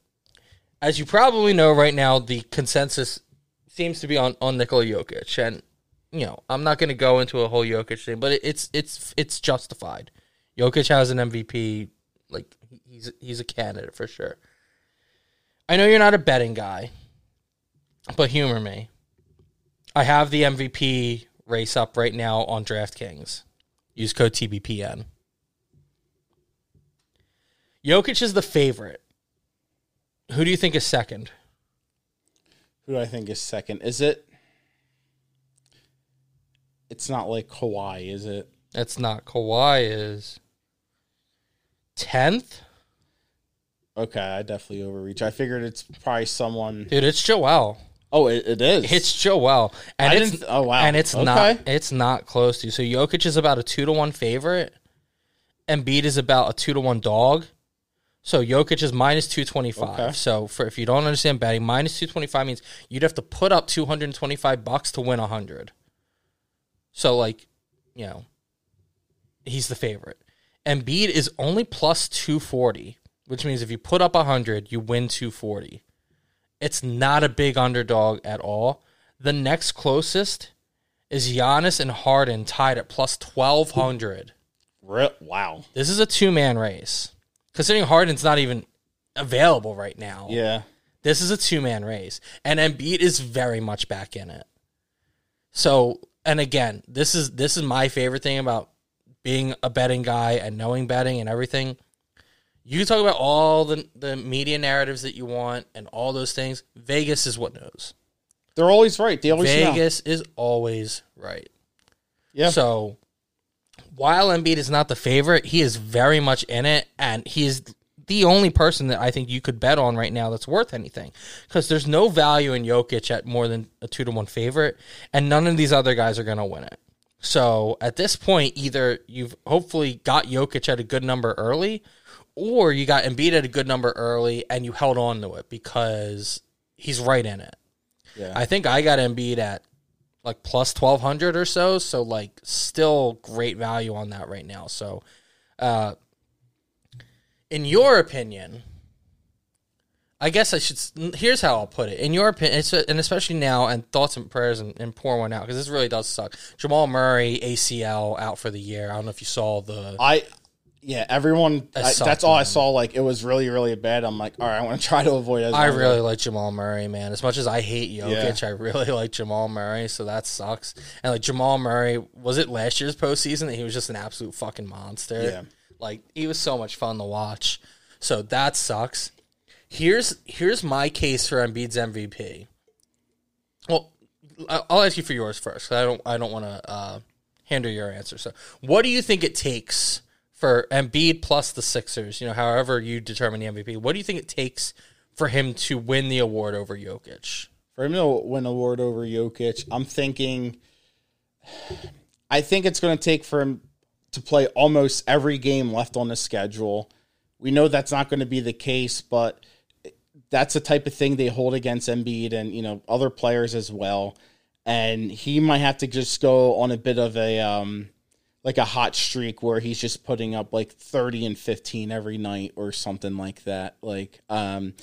as you probably know right now, the consensus seems to be on, on Nikola Jokic. And you know, I'm not going to go into a whole Jokic thing, but it, it's it's it's justified. Jokic has an MVP. Like he's he's a candidate for sure. I know you're not a betting guy, but humor me. I have the MVP race up right now on DraftKings. Use code TBPN. Jokic is the favorite. Who do you think is second? Who do I think is second? Is it? It's not like Kawhi, is it? That's not Kawhi is tenth. Okay, I definitely overreach. I figured it's probably someone. Dude, it's Joel. Oh, it, it is. It's Joel, and I it's oh, wow. and it's Okay. not it's not close to. So Jokic is about a two to one favorite, and Embiid is about a two to one dog. So Jokic is minus two twenty five. Okay. So for if you don't understand betting, minus two twenty five means you'd have to put up two hundred and twenty five bucks to win a hundred. So like, you know, he's the favorite. And Embiid is only plus two forty, which means if you put up a hundred, you win two forty. It's not a big underdog at all. The next closest is Giannis and Harden tied at plus 1200. Wow. This is a two man race. Considering Harden's not even available right now, Yeah. this is a two man race. And Embiid is very much back in it. So, and again, this is this is my favorite thing about being a betting guy and knowing betting and everything. You can talk about all the the media narratives that you want and all those things. Vegas is what knows. They're always right. They always know. Vegas is always right. Yeah. So while Embiid is not the favorite, he is very much in it, and he is the only person that I think you could bet on right now that's worth anything. Because there's no value in Jokic at more than a two to one favorite, and none of these other guys are going to win it. So at this point, either you've hopefully got Jokic at a good number early, or you got Embiid at a good number early and you held on to it because he's right in it. Yeah. I think I got Embiid at like plus twelve hundred or so. So like still great value on that right now. So uh in your opinion, I guess I should. Here's how I'll put it. In your opinion, and especially now, and thoughts and prayers, and, and pour one out because this really does suck. Jamal Murray ACL out for the year. I don't know if you saw the. I yeah, everyone. I, that's all I saw. Like it was really, really bad. I'm like, all right, I want to try to avoid. As I long really like Jamal Murray, man. As much as I hate Jokic, I really like Jamal Murray, so that sucks. And like Jamal Murray, was it last year's postseason that he was just an absolute fucking monster? Yeah. Like he was so much fun to watch. So that sucks. Here's here's my case for Embiid's MVP. Well, I'll ask you for yours first. 'cause I don't I don't want to uh, hinder your answer. So, what do you think it takes for Embiid plus the Sixers? You know, however you determine the MVP. What do you think it takes for him to win the award over Jokic? for him to win the award over Jokic, I'm thinking. I think it's going to take for him to play almost every game left on the schedule. We know that's not going to be the case, but that's the type of thing they hold against Embiid and you know other players as well. And he might have to just go on a bit of a um, like a hot streak where he's just putting up like 30 and 15 every night or something like that. Like, um,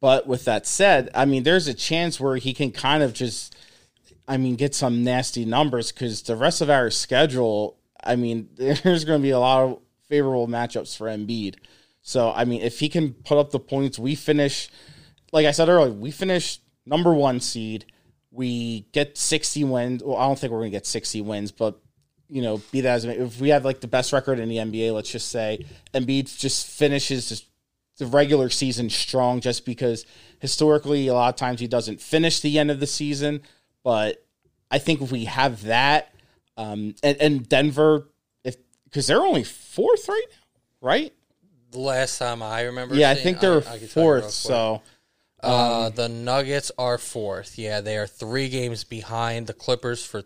but with that said, I mean, there's a chance where he can kind of just, I mean, get some nasty numbers because the rest of our schedule, I mean, there's going to be a lot of favorable matchups for Embiid. So, I mean, if he can put up the points, we finish, like I said earlier, we finish number one seed. We get 60 wins. Well, I don't think we're going to get 60 wins, but you know, be that as if we have like the best record in the NBA, let's just say Embiid just finishes the regular season strong, just because historically a lot of times he doesn't finish the end of the season. But I think if we have that, um, and, and Denver, if because they're only fourth right now, right? The last time I remember, Yeah, I think they're I can tell you real fourth. So Uh, the Nuggets are fourth. Yeah, they are three games behind the Clippers for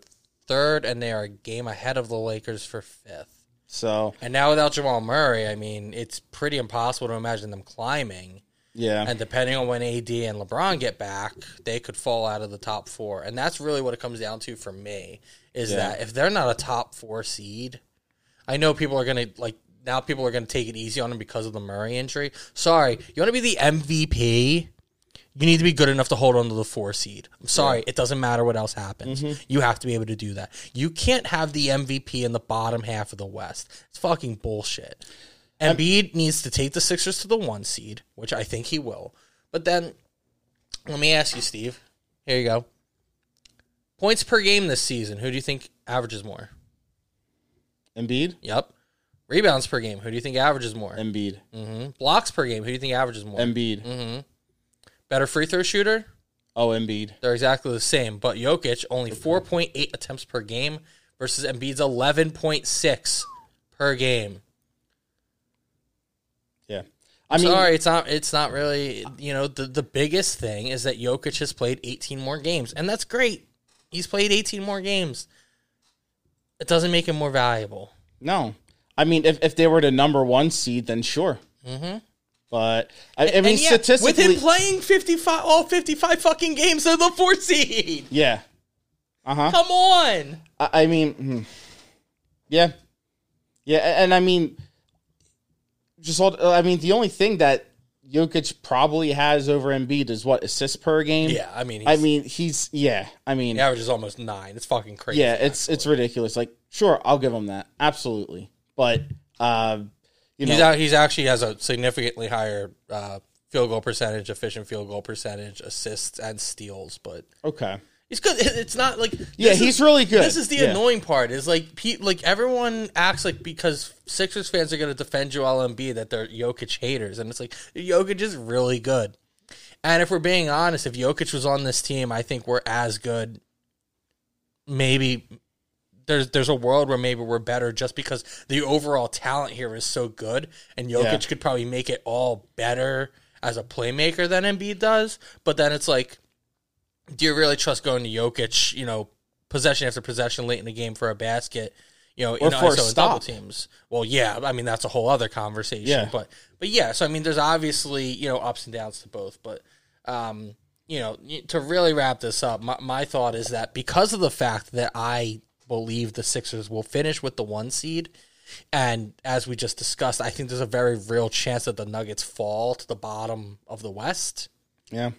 third, and they are a game ahead of the Lakers for fifth. so And now without Jamal Murray, I mean, it's pretty impossible to imagine them climbing. yeah, And depending on when AD and LeBron get back, they could fall out of the top four. And that's really what it comes down to for me is Yeah. that if they're not a top four seed, I know people are going to like now people are going to take it easy on him because of the Murray injury. Sorry, you want to be the MVP? You need to be good enough to hold on to the four seed. I'm sorry, it doesn't matter what else happens. You have to be able to do that. You can't have the MVP in the bottom half of the West. It's fucking bullshit. Embiid needs to take the Sixers to the one seed, which I think he will. But then, let me ask you, Steve. Here you go. Points per game this season. Who do you think averages more? Embiid, Yep. Rebounds per game. Who do you think averages more? Embiid, hmm Blocks per game. Who do you think averages more? Embiid. Better free throw shooter. Oh, Embiid. They're exactly the same. But Jokic only 4.8 attempts per game versus Embiid's 11.6 per game. Yeah. I mean, Sorry, it's not. It's not really. You know, the the biggest thing is that Jokic has played 18 more games, and that's great. He's played 18 more games. It doesn't make him more valuable. no. I mean, if, if they were the number one seed, then sure. Mm-hmm. But I, I mean, yeah, statistically, with him playing 55, all 55 fucking games, they're the fourth seed. yeah. Uh huh. Come on. I, I mean, hmm. yeah, yeah, and I mean, just all, I mean, the only thing that Jokic probably has over Embiid is what assists per game. Yeah, I mean, he's, I mean, he's yeah. I mean, the average is almost nine. It's fucking crazy. yeah, it's it's ridiculous. Like, sure, I'll give him that, absolutely. But, uh, you know, He's out, he's actually has a significantly higher uh, field goal percentage, efficient field goal percentage, assists and steals. But okay, he's good. It's not like yeah, he's is, really good. This is the Yeah. annoying part. Is like pe- like everyone acts like because Sixers fans are going to defend Joel Embiid that they're Jokic haters, and it's like Jokic is really good. And if we're being honest, if Jokic was on this team, I think we're as good. Maybe there's there's a world where maybe we're better just because the overall talent here is so good, and Jokic Yeah. could probably make it all better as a playmaker than Embiid does. But then it's like, do you really trust going to Jokic? You know, possession after possession late in the game for a basket. You know, Or in ISO and double teams. Well, yeah, I mean that's a whole other conversation. Yeah. But but yeah, so I mean, there's obviously you know ups and downs to both, but um, you know, to really wrap this up, my, my thought is that because of the fact that I believe the Sixers will finish with the one seed, and as we just discussed, I think there's a very real chance that the Nuggets fall to the bottom of the West. yeah,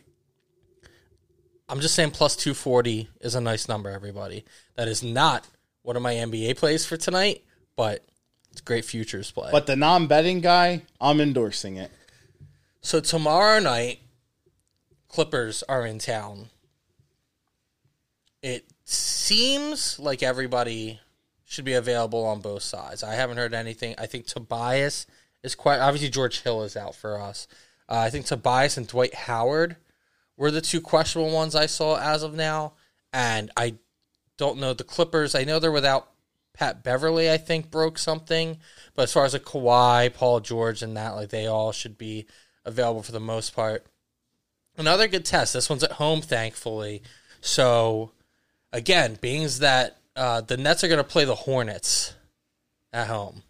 I'm just saying plus 240 is a nice number, everybody. That is not one of my NBA plays for tonight, but it's great futures play. but the non-betting guy, I'm endorsing it. So tomorrow night, Clippers are in town. It seems like everybody should be available on both sides. I haven't heard anything. I think Tobias is quite obviously George Hill is out for us. Uh, I think Tobias and Dwight Howard were the two questionable ones I saw as of now, and I don't know the Clippers. I know they're without Pat Beverley. I think broke something, but as far as a Kawhi, Paul George, and that, like they all should be available for the most part. Another good test. This one's at home, thankfully. So, again, being as that uh, the Nets are going to play the Hornets at home.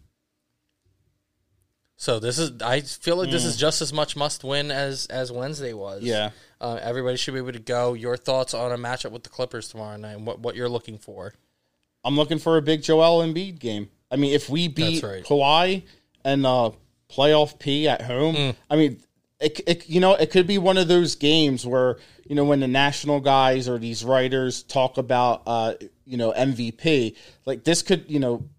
So this is. I feel like this is just as much must win as as Wednesday was. Yeah. Uh, everybody should be able to go. Your thoughts on a matchup with the Clippers tomorrow night? And what what you're looking for? I'm looking for a big Joel Embiid game. I mean, if we beat That's right. Kawhi and uh, playoff P at home, Hmm. I mean, it, it you know it could be one of those games where you know when the national guys or these writers talk about uh, you know MVP, like this could you know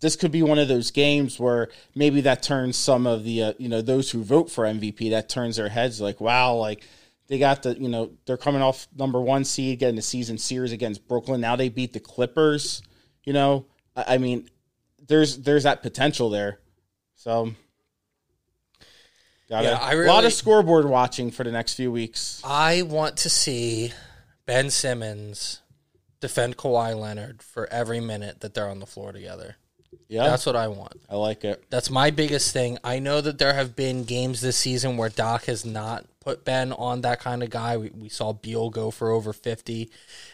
this could be one of those games where maybe that turns some of the uh, you know those who vote for MVP that turns their heads like wow like they got the you know they're coming off number one seed getting the season series against Brooklyn. Now they beat the Clippers you know? I, I mean there's there's that potential there. So got Yeah, I a lot really- of scoreboard watching for the next few weeks I want to see Ben Simmons defend Kawhi Leonard for every minute that they're on the floor together. yeah That's what I want. I like it That's my biggest thing. I know that there have been games this season where Doc has not put Ben on that kind of guy. We, we saw Beal go for over 50,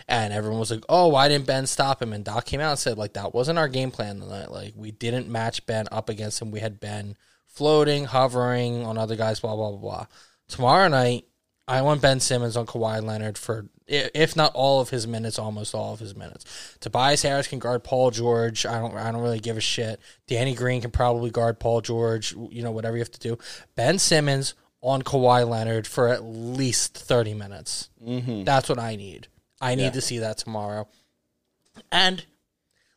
and everyone was like, oh, why didn't Ben stop him? And Doc came out and said, like, that wasn't our game plan tonight. Like, we didn't match Ben up against him. We had Ben floating, hovering on other guys, blah, blah, blah, blah. Tomorrow night, I want Ben Simmons on Kawhi Leonard for, if not all of his minutes, almost all of his minutes. Tobias Harris can guard Paul George. I don't, I don't really give a shit. Danny Green can probably guard Paul George. You know, whatever you have to do. Ben Simmons on Kawhi Leonard for at least 30 minutes. Mm-hmm. That's what I need. I need Yeah. to see that tomorrow. And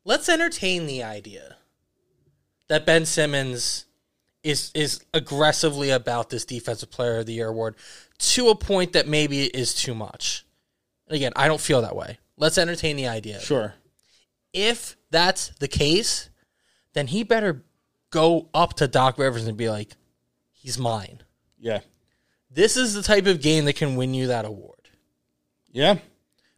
let's entertain the idea that Ben Simmons is is aggressively about this defensive player of the year award to a point that maybe is too much. And again, I don't feel that way. Let's entertain the idea. Sure. If that's the case, then he better go up to Doc Rivers and be like, "He's mine." Yeah. This is the type of game that can win you that award. Yeah.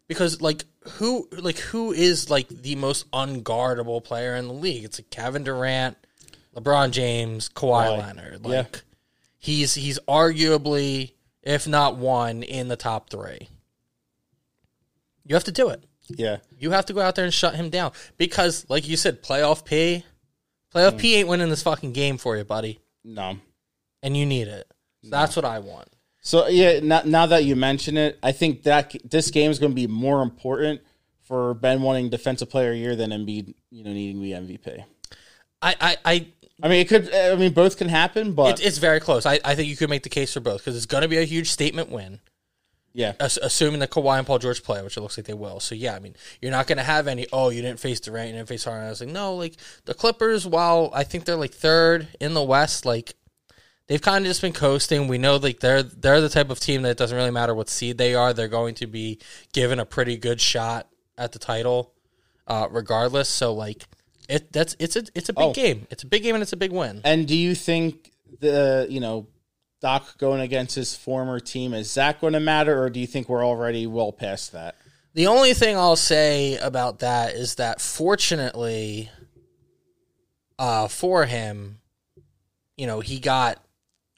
Because like who like who is like the most unguardable player in the league? It's like Kevin Durant, LeBron James, Kawhi Kawhi. Leonard. Yeah. Like he's he's arguably, if not one, in the top three. You have to do it. Yeah. You have to go out there and shut him down. Because, like you said, playoff P playoff P ain't winning this fucking game for you, buddy. No. And you need it. So That's what I want. So yeah, now, now that you mention it, I think that this game is going to be more important for Ben wanting Defensive Player of Year than Embiid, you know, needing the MVP. I, I, I I mean, it could. I mean, both can happen, but it's, it's very close. I, I think you could make the case for both because it's going to be a huge statement win, yeah, ass- assuming that Kawhi and Paul George play, which it looks like they will. So yeah, I mean, you're not going to have any. Oh, you didn't face Durant, you didn't face Harden. I was like, no, like the Clippers. While I think they're like third in the West, like they've kind of just been coasting. We know like they're they're the type of team that it doesn't really matter what seed they are. They're going to be given a pretty good shot at the title, uh, regardless. So like. It that's it's a it's a big Oh. game. It's a big game and it's a big win. And do you think the you know Doc going against his former team is that going to matter, or do you think we're already well past that? The only thing I'll say about that is that fortunately, uh, for him, you know, he got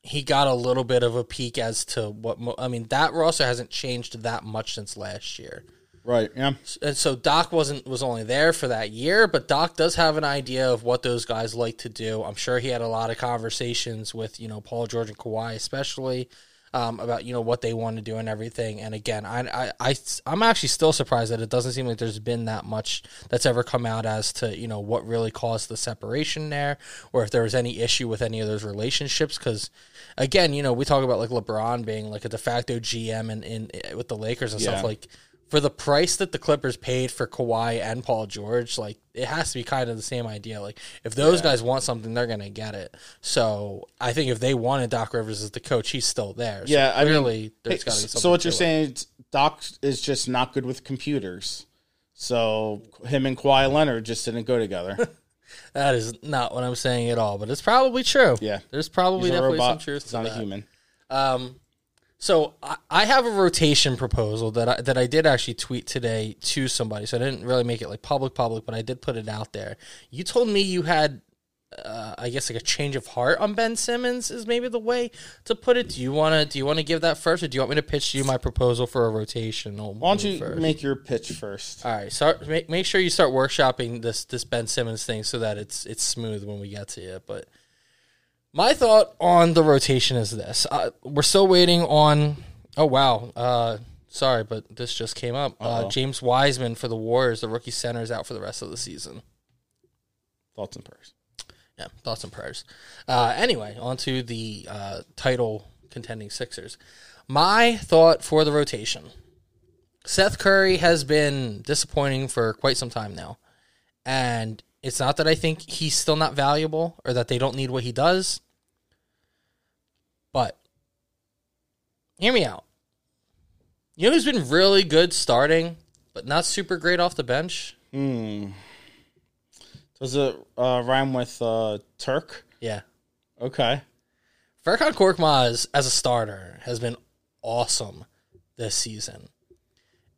he got a little bit of a peek as to what mo- I mean. That roster hasn't changed that much since last year, Right. Yeah. and so Doc wasn't was only there for that year. But Doc does have an idea of what those guys like to do. I'm sure he had a lot of conversations with you know Paul George and Kawhi, especially um, about you know what they want to do and everything. And again, I, I I I'm actually still surprised that it doesn't seem like there's been that much that's ever come out as to you know what really caused the separation there, or if there was any issue with any of those relationships. Because again, you know, we talk about like LeBron being like a de facto GM and in, with the Lakers and Yeah. stuff like. For the price that the Clippers paid for Kawhi and Paul George, like it has to be kind of the same idea. Like if those guys want something, they're gonna get it. So I think if they wanted Doc Rivers as the coach, he's still there. So Yeah, I mean, clearly there's Hey, got to be something. so what you're saying is Doc is just not good with computers. So him and Kawhi Leonard just didn't go together. That is not what I'm saying at all, but it's probably true. Yeah. there's probably a definitely some truth He's to not a that. human. Um, so I, have a rotation proposal that I, that I did actually tweet today to somebody. So I didn't really make it like public public, but I did put it out there. You told me you had, uh, I guess like a change of heart on Ben Simmons is maybe the way to put it. Do you want to do you want to give that first, or do you want me to pitch to you my proposal for a rotation? Why don't you first? make your pitch first? All right, start make, make sure you start workshopping this this Ben Simmons thing so that it's it's smooth when we get to it. But my thought on the rotation is this: uh, we're still waiting on. Oh wow, uh, sorry, but this just came up. Uh, Uh-oh. James Wiseman for the Warriors, the rookie center, is out for the rest of the season. Thoughts and prayers. Yeah, thoughts and prayers. Uh, anyway, on to the uh, title contending Sixers. My thought for the rotation Seth Curry has been disappointing for quite some time now. And it's not that I think he's still not valuable or that they don't need what he does. But hear me out. You know who's been really good starting, but not super great off the bench? Hmm. Does it uh, rhyme with uh, Turk? Yeah. Okay. Furkan Korkmaz as a starter has been awesome this season.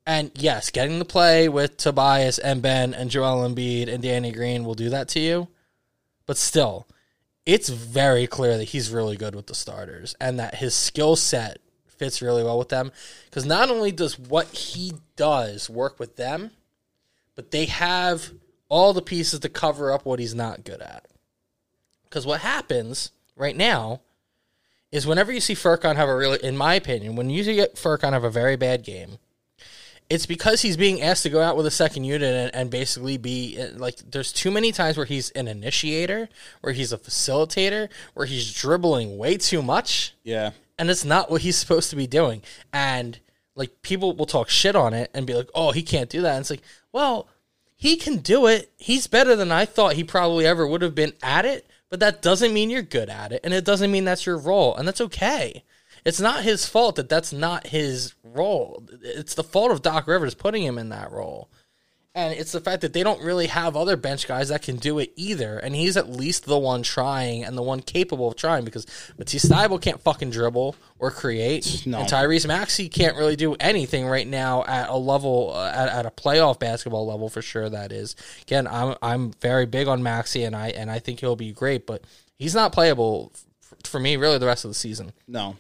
And yes, getting to play with Tobias and Ben and Joel Embiid and Danny Green will do that to you. But still, it's very clear that he's really good with the starters and that his skill set fits really well with them. Because not only does what he does work with them, but they have all the pieces to cover up what he's not good at. Because what happens right now is whenever you see Furkan have a really, in my opinion, when you see Furkan have a very bad game, it's because he's being asked to go out with a second unit and, and basically be uh, like, there's too many times where he's an initiator, where he's a facilitator, where he's dribbling way too much, Yeah. and it's not what he's supposed to be doing. And like people will talk shit on it and be like, "Oh, he can't do that." And it's like, well, he can do it. He's better than I thought he probably ever would have been at it. But that doesn't mean you're good at it, and it doesn't mean that's your role, and that's okay. It's not his fault that that's not his role. It's the fault of Doc Rivers putting him in that role. And it's the fact that they don't really have other bench guys that can do it either. And he's at least the one trying and the one capable of trying because Matisse Thybulle can't fucking dribble or create. No. And Tyrese Maxey can't really do anything right now at a level, uh, at, at a playoff basketball level for sure, that is. Again, I'm, I'm very big on Maxey and I, and I think he'll be great, but he's not playable f- for me really the rest of the season. No.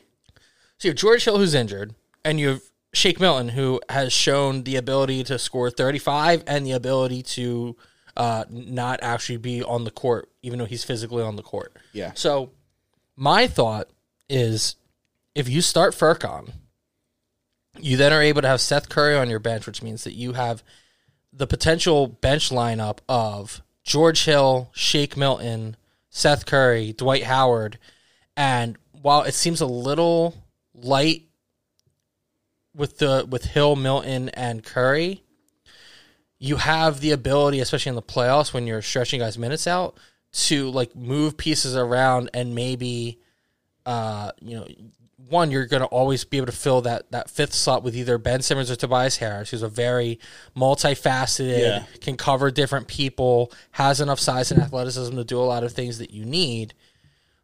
So you have George Hill who's injured, and you have Shake Milton who has shown the ability to score 35 and the ability to uh, not actually be on the court, even though he's physically on the court. Yeah. So my thought is if you start Furkan, you then are able to have Seth Curry on your bench, which means that you have the potential bench lineup of George Hill, Shake Milton, Seth Curry, Dwight Howard, and while it seems a little light with the with Hill, Milton, and Curry, you have the ability, especially in the playoffs when you're stretching guys' minutes out, to like move pieces around and maybe, uh, you know, one you're going to always be able to fill that that fifth slot with either Ben Simmons or Tobias Harris, who's a very multifaceted, Yeah. can cover different people, has enough size and athleticism to do a lot of things that you need,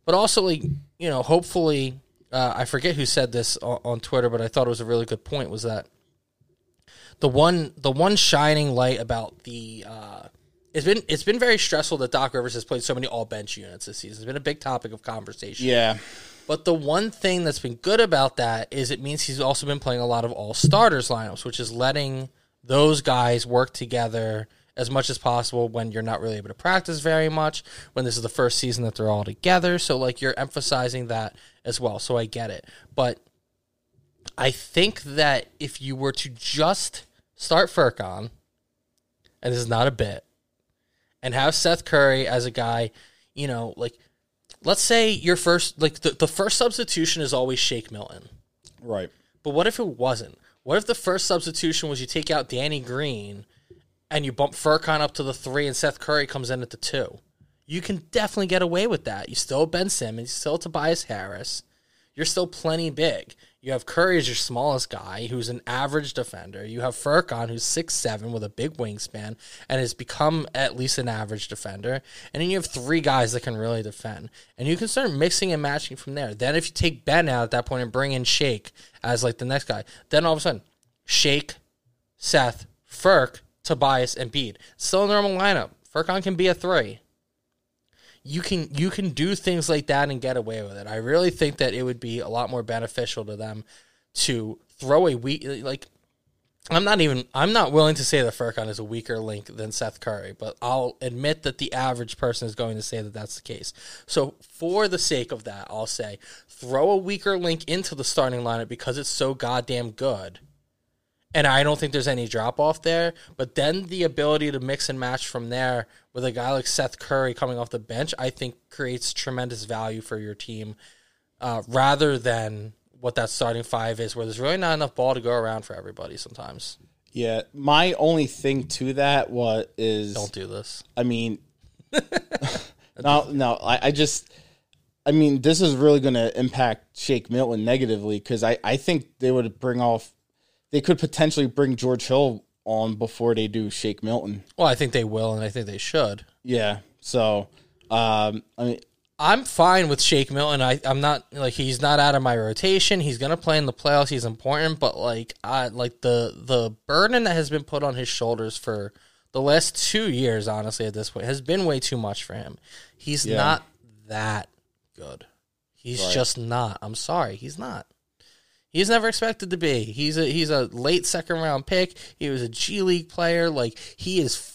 but also like you know, hopefully, uh, I forget who said this on, on Twitter, but I thought it was a really good point. Was that the one the one shining light about the uh, it's been it's been very stressful that Doc Rivers has played so many all bench units this season. It's been a big topic of conversation. Yeah. But the one thing that's been good about that is it means he's also been playing a lot of all starters lineups, which is letting those guys work together as much as possible when you're not really able to practice very much, when this is the first season that they're all together. So like you're emphasizing that as well. So I get it. But I think that if you were to just start Furkan, and this is not a bit, and have Seth Curry as a guy, you know, like let's say your first like the, the first substitution is always Shake Milton. Right. But what if it wasn't? What if the first substitution was you take out Danny Green and you bump Furkan up to the three and Seth Curry comes in at the two? You can definitely get away with that. You still have Ben Simmons, you still have Tobias Harris. You're still plenty big. You have Curry as your smallest guy, who's an average defender. You have Furkan, who's six seven with a big wingspan and has become at least an average defender. And then you have three guys that can really defend. And you can start mixing and matching from there. Then if you take Ben out at that point and bring in Shake as like the next guy, then all of a sudden, Shake, Seth, Furk, Tobias, and Bede. Still a normal lineup. Furkan can be a three you can you can do things like that and get away with it. I really think that it would be a lot more beneficial to them to throw a weak like I'm not even I'm not willing to say that Furkan is a weaker link than Seth Curry, but I'll admit that the average person is going to say that that's the case. So for the sake of that, I'll say throw a weaker link into the starting lineup because it's so goddamn good. And I don't think there's any drop off there. But then the ability to mix and match from there with a guy like Seth Curry coming off the bench, I think creates tremendous value for your team uh, rather than what that starting five is, where there's really not enough ball to go around for everybody sometimes. Yeah. My only thing to that was is Don't do this. I mean, no, no. I, I just, I mean, this is really going to impact Shake Milton negatively because I, I think they would bring off, they could potentially bring George Hill on before they do Shake Milton. Well, I think they will, and I think they should. Yeah. So, um, I mean, I'm fine with Shake Milton. I, I'm not like he's not out of my rotation. He's gonna play in the playoffs. He's important, but like I like the the burden that has been put on his shoulders for the last two years, honestly, at this point, has been way too much for him. He's Yeah. not that good. He's Right. just not. I'm sorry, he's not. He's never expected to be. He's a he's a late second round pick. He was a G League player. Like he is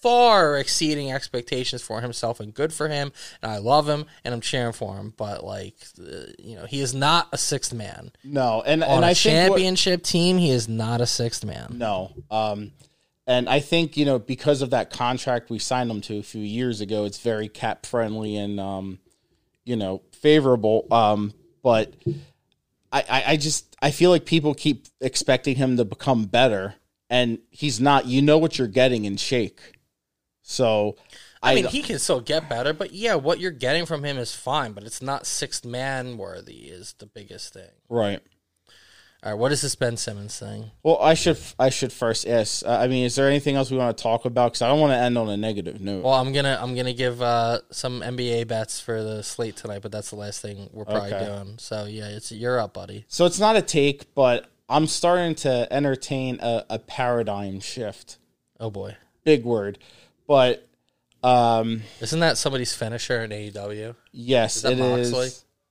far exceeding expectations for himself, and good for him. And I love him, and I'm cheering for him. But like, uh, you know, he is not a sixth man no. And, on and a I think what- championship team. He is not a sixth man. No. Um, and I think, you know, because of that contract we signed him to a few years ago, it's very cap friendly and, um, you know, favorable. Um, but I, I, I just I feel like people keep expecting him to become better, and he's not. You know what you're getting in Shake. So I mean, he can still get better, but yeah, what you're getting from him is fine, but it's not sixth man worthy is the biggest thing. right. All right, what is this Ben Simmons thing? Well, I should I should first ask. Uh, I mean, is there anything else we want to talk about? Because I don't want to end on a negative note. Well, I'm gonna I'm gonna give uh, some NBA bets for the slate tonight, but that's the last thing we're probably Okay. doing. So yeah, it's you're up, buddy. so it's not a take, but I'm starting to entertain a, a paradigm shift. Oh boy, Big word, but um, isn't that somebody's finisher in AEW? yes, that it is. Moxley?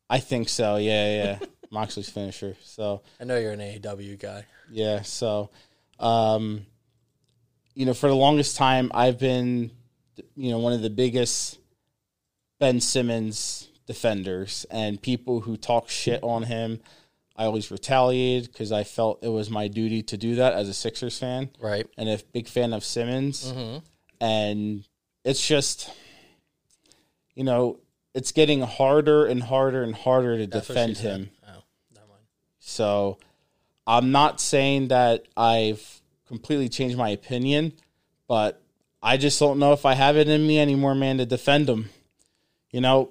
I think so. Yeah, yeah. Moxley's finisher. So I know you're an AEW guy. Yeah, so um you know, for the longest time I've been you know, one of the biggest Ben Simmons defenders and people who talk shit on him, I always retaliated cuz I felt it was my duty to do that as a Sixers fan Right. and a big fan of Simmons. And it's just you know, it's getting harder and harder and harder to That's defend him. So I'm not saying that I've completely changed my opinion, but I just don't know if I have it in me anymore, man, to defend him. You know,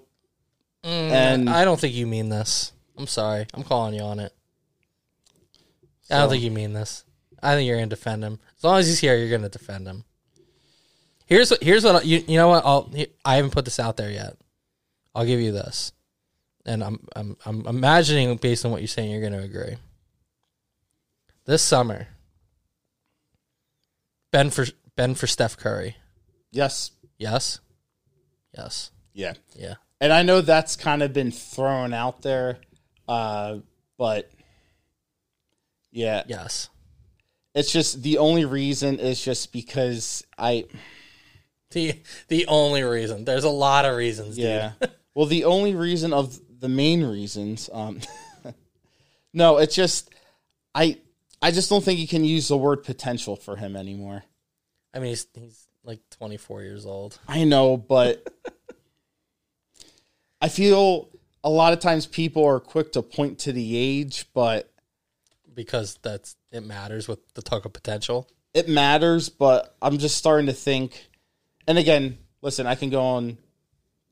mm, and I don't think you mean this. I'm sorry. I'm calling you on it. I don't think you mean this. I think you're gonna defend him. As long as he's here, you're gonna defend him. Here's what. Here's what. You, you know what? I'll. I haven't put this out there yet. I'll give you this, and I'm I'm I'm imagining based on what you're saying, you're gonna agree. This summer, Ben for Ben for Steph Curry. yes, Yes. Yes. yeah. Yeah. And I know that's kind of been thrown out there, uh, but yeah, Yes. it's just the only reason is just because I, The the only reason. There's a lot of reasons. yeah. well, the only reason of the main reasons, um, no, it's just I, I just don't think you can use the word potential for him anymore. I mean, he's he's like 24 years old. I know, but I feel a lot of times people are quick to point to the age, but because that's it matters with the talk of potential. it matters. But I'm just starting to think, and again, listen, I can go on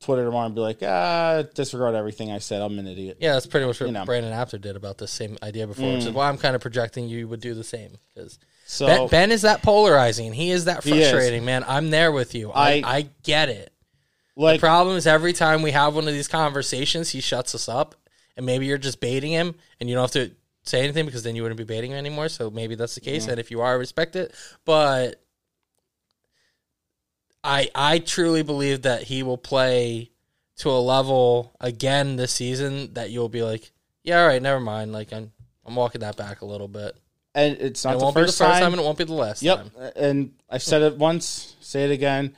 Twitter tomorrow and be like, ah, disregard everything I said. I'm an idiot. Yeah, that's pretty much what You know. Mm. Brandon Apter did about the same idea before, which is why I'm kind of projecting you would do the same. Because So ben, ben is that polarizing. He is that He is. frustrating, man. I'm there with you. I, I- I get it. like, Problem is, every time we have one of these conversations, he shuts us up, and maybe you're just baiting him, and you don't have to say anything because then you wouldn't be baiting him anymore. So maybe that's the case, and if you are, I respect it. But I I truly believe that he will play to a level again this season that you'll be like, yeah, all right, never mind. Like I'm I'm walking that back a little bit. and it's not It the won't be the first, time. time, and it won't be the last Yep. time. And I've said it once, say it again.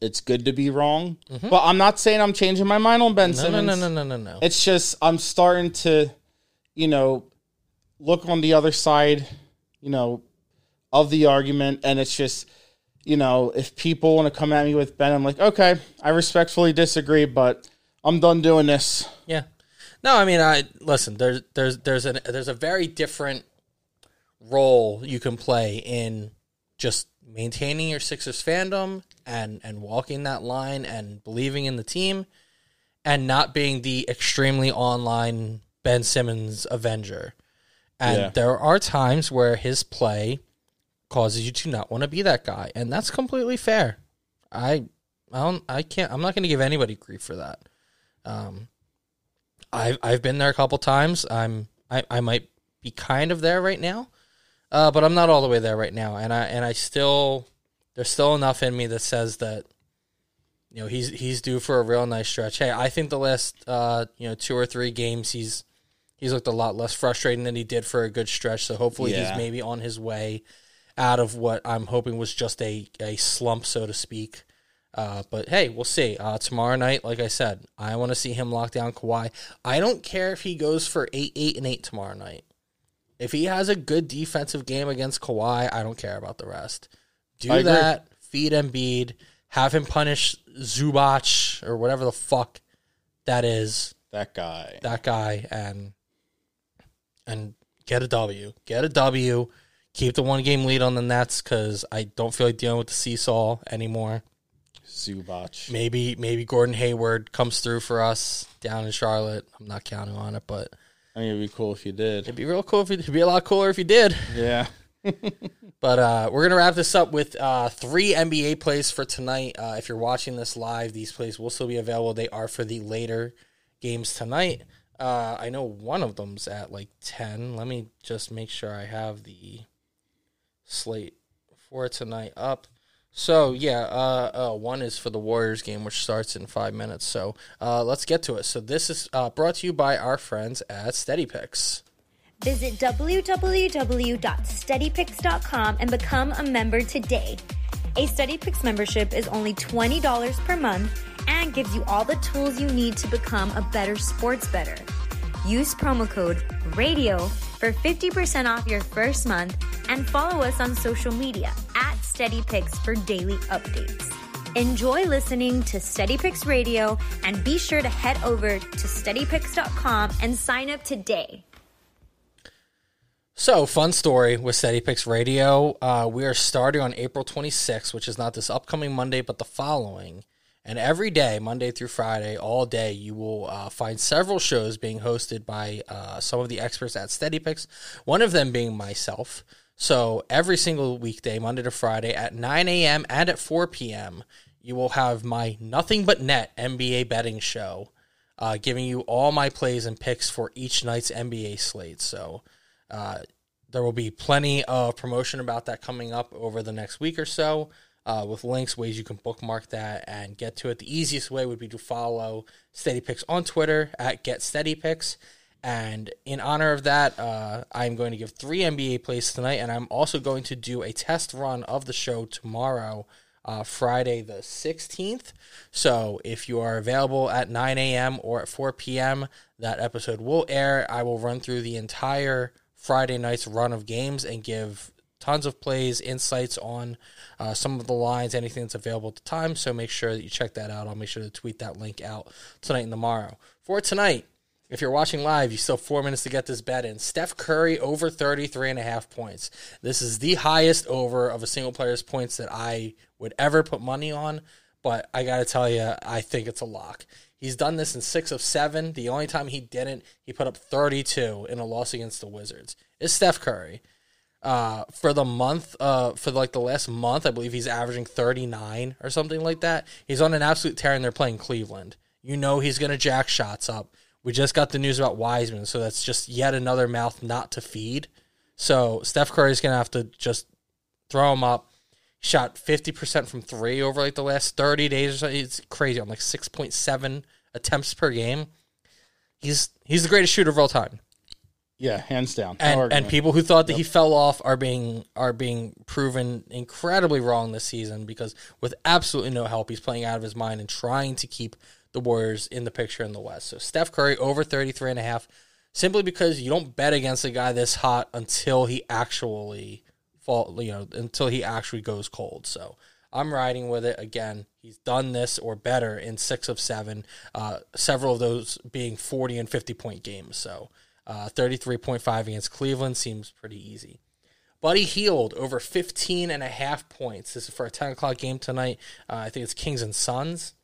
It's good to be wrong, Mm-hmm. but I'm not saying I'm changing my mind on Ben No, no, no, no, no, no, no. It's just I'm starting to, you know, look on the other side, you know, of the argument, and it's just, you know, if people want to come at me with Ben, I'm like, okay, I respectfully disagree, but I'm done doing this. Yeah. No, I mean, I listen. There's there's there's an there's a very different role you can play in just maintaining your Sixers fandom and and walking that line and believing in the team, and not being the extremely online Ben Simmons Avenger. And Yeah. there are times where his play causes you to not want to be that guy, and that's completely fair. I I don't I can't I'm not going to give anybody grief for that. Um, I've I've been there a couple times. I'm I, I might be kind of there right now, uh, but I'm not all the way there right now. And I and I still there's still enough in me that says that you know he's he's due for a real nice stretch. Hey, I think the last uh, you know two or three games he's he's looked a lot less frustrating than he did for a good stretch. So hopefully Yeah. he's maybe on his way out of what I'm hoping was just a a slump, so to speak. Uh, but hey, we'll see. Uh, tomorrow night, like I said, I want to see him lock down Kawhi. I don't care if he goes for eight, eight, and eight tomorrow night. If he has a good defensive game against Kawhi, I don't care about the rest. Do I agree. that. Feed Embiid. Have him punish Zubac or whatever the fuck that is. That guy. That guy, and and get a W. Get a W. Keep the one game lead on the Nets because I don't feel like dealing with the seesaw anymore. Zubac. Maybe maybe Gordon Hayward comes through for us down in Charlotte. I'm not counting on it, but I mean, it'd be cool if you did. it'd be real cool if it, it'd be a lot cooler if you did. Yeah. But uh, we're gonna wrap this up with uh, three NBA plays for tonight. Uh, if you're watching this live, these plays will still be available. They are for the later games tonight. Uh, I know one of them's at like ten. Let me just make sure I have the slate for tonight up. So yeah, uh, uh, one is for the Warriors game, which starts in five minutes. So uh, let's get to it. So this is uh, brought to you by our friends at Steady Picks. Visit www.steadypix.com and become a member today. A SteadyPix membership is only $20 per month and gives you all the tools you need to become a better sports better. Use promo code RADIO for 50% off your first month and follow us on social media at SteadyPix for daily updates. Enjoy listening to SteadyPix Radio and be sure to head over to SteadyPix.com and sign up today. So, fun story with Steady Picks Radio. Uh, we are starting on April 26th, which is not this upcoming Monday, but the following. And every day, Monday through Friday, all day, you will uh, find several shows being hosted by uh, some of the experts at Steady Picks, one of them being myself. So, every single weekday, Monday to Friday, at 9 a.m. and at 4 p.m., you will have my Nothing But Net NBA betting show, uh, giving you all my plays and picks for each night's NBA slate. So, uh, there will be plenty of promotion about that coming up over the next week or so uh, with links, ways you can bookmark that and get to it. The easiest way would be to follow Steady Picks on Twitter at Get Steady Picks. And in honor of that, uh, I'm going to give three NBA plays tonight, and I'm also going to do a test run of the show tomorrow, uh, Friday the 16th. So if you are available at 9 a.m. or at 4 p.m., that episode will air. I will run through the entire Friday night's run of games and give tons of plays, insights on uh, some of the lines, anything that's available at the time. So make sure that you check that out. I'll make sure to tweet that link out tonight and tomorrow. For tonight, if you're watching live, you still have four minutes to get this bet in. Steph Curry over 33 and a half points. This is the highest over of a single player's points that I would ever put money on, but I got to tell you, I think it's a lock. He's done this in six of seven. The only time he didn't, he put up 32 in a loss against the Wizards. Is Steph Curry. Uh, for the month, uh, for like the last month, I believe he's averaging 39 or something like that. He's on an absolute tear, and they're playing Cleveland. You know he's going to jack shots up. We just got the news about Wiseman, so that's just yet another mouth not to feed. So Steph Curry's going to have to just throw him up. Shot 50% from three over like the last 30 days or so. It's crazy. On like 6.7 attempts per game. He's he's the greatest shooter of all time. Yeah, hands down. No And, and people who thought that he fell off are being are being proven incredibly wrong this season because with absolutely no help, he's playing out of his mind and trying to keep the Warriors in the picture in the West. So Steph Curry over 33 and a half simply because you don't bet against a guy this hot until he actually fall, you know, until he actually goes cold. So I'm riding with it again. He's done this or better in six of seven, uh, several of those being 40 and 50 point games. So uh, 33.5 against Cleveland seems pretty easy. Buddy Hield over 15 and a half points. This is for a 10 o'clock game tonight. Uh, I think it's Kings and Suns.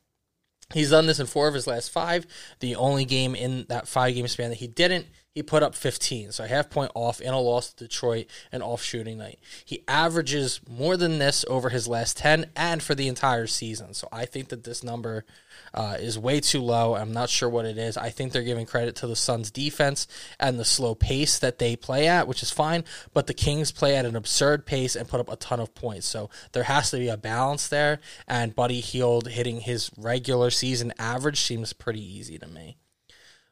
He's done this in four of his last five. The only game in that five game span that he didn't, he put up 15. So a half point off in a loss to Detroit and off shooting night. He averages more than this over his last 10 and for the entire season. So I think that this number uh, is way too low. I'm not sure what it is. I think they're giving credit to the Suns' defense and the slow pace that they play at, which is fine. But the Kings play at an absurd pace and put up a ton of points. So there has to be a balance there. And Buddy Hield hitting his regular season average seems pretty easy to me.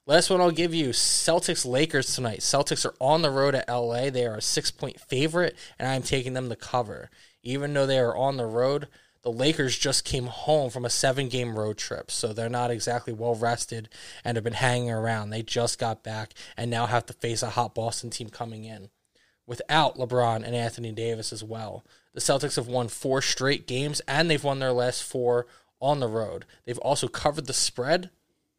Last one I'll give you Celtics Lakers tonight. Celtics are on the road at LA. They are a six point favorite, and I'm taking them to cover. Even though they are on the road, the Lakers just came home from a seven game road trip, so they're not exactly well rested and have been hanging around. They just got back and now have to face a hot Boston team coming in without LeBron and Anthony Davis as well. The Celtics have won four straight games and they've won their last four on the road. They've also covered the spread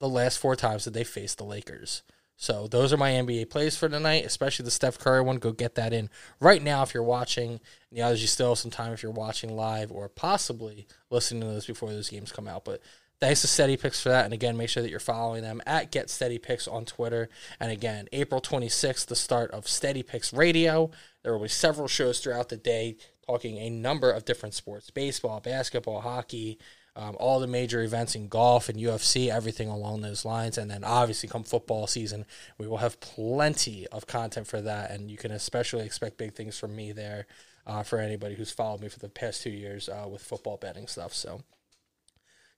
the last four times that they faced the Lakers. So those are my NBA plays for tonight, especially the Steph Curry one. Go get that in right now if you're watching. The others, you still have some time if you're watching live or possibly listening to this before those games come out. But thanks to Steady Picks for that. And again, make sure that you're following them at Get Steady Picks on Twitter. And again, April 26th, the start of Steady Picks Radio. There will be several shows throughout the day talking a number of different sports baseball, basketball, hockey, um, all the major events in golf and UFC, everything along those lines. And then obviously, come football season, we will have plenty of content for that. And you can especially expect big things from me there uh, for anybody who's followed me for the past two years uh, with football betting stuff. So,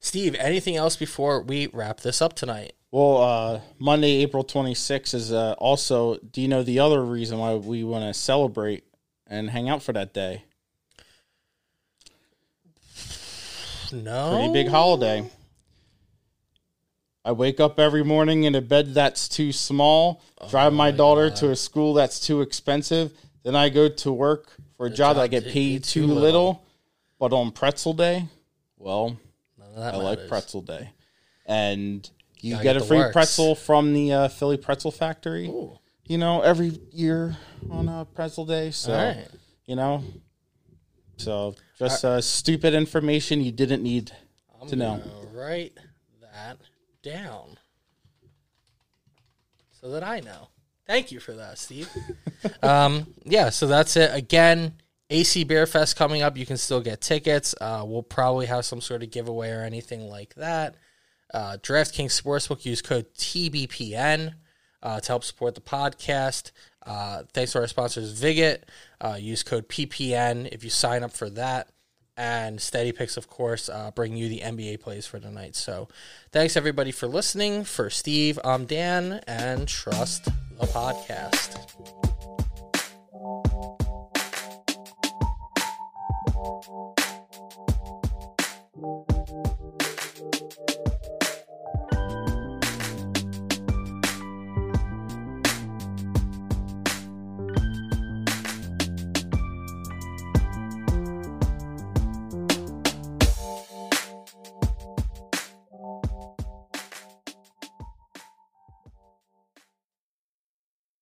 Steve, anything else before we wrap this up tonight? Well, uh, Monday, April 26th is uh, also, do you know the other reason why we want to celebrate and hang out for that day? No. Pretty big holiday. I wake up every morning in a bed that's too small, drive my daughter to a school that's too expensive, then I go to work for a job that I get paid too little. little. But on pretzel day, well, None of that I like pretzel day. And you get a free works. pretzel from the uh, Philly Pretzel Factory. Ooh. You know, every year on uh, pretzel day. So, right. you know, so just uh, stupid information you didn't need I'm to know. gonna write that down so that I know. Thank you for that, Steve. um, yeah, so that's it. Again, AC Beer Fest coming up. You can still get tickets. Uh, we'll probably have some sort of giveaway or anything like that. Uh, DraftKings Sportsbook, use code TBPN uh, to help support the podcast. Uh, thanks to our sponsors, Viget. Uh, use code PPN if you sign up for that. And SteadyPix, of course, uh, bring you the NBA plays for tonight. So thanks everybody for listening. For Steve, I'm Dan, and trust the podcast.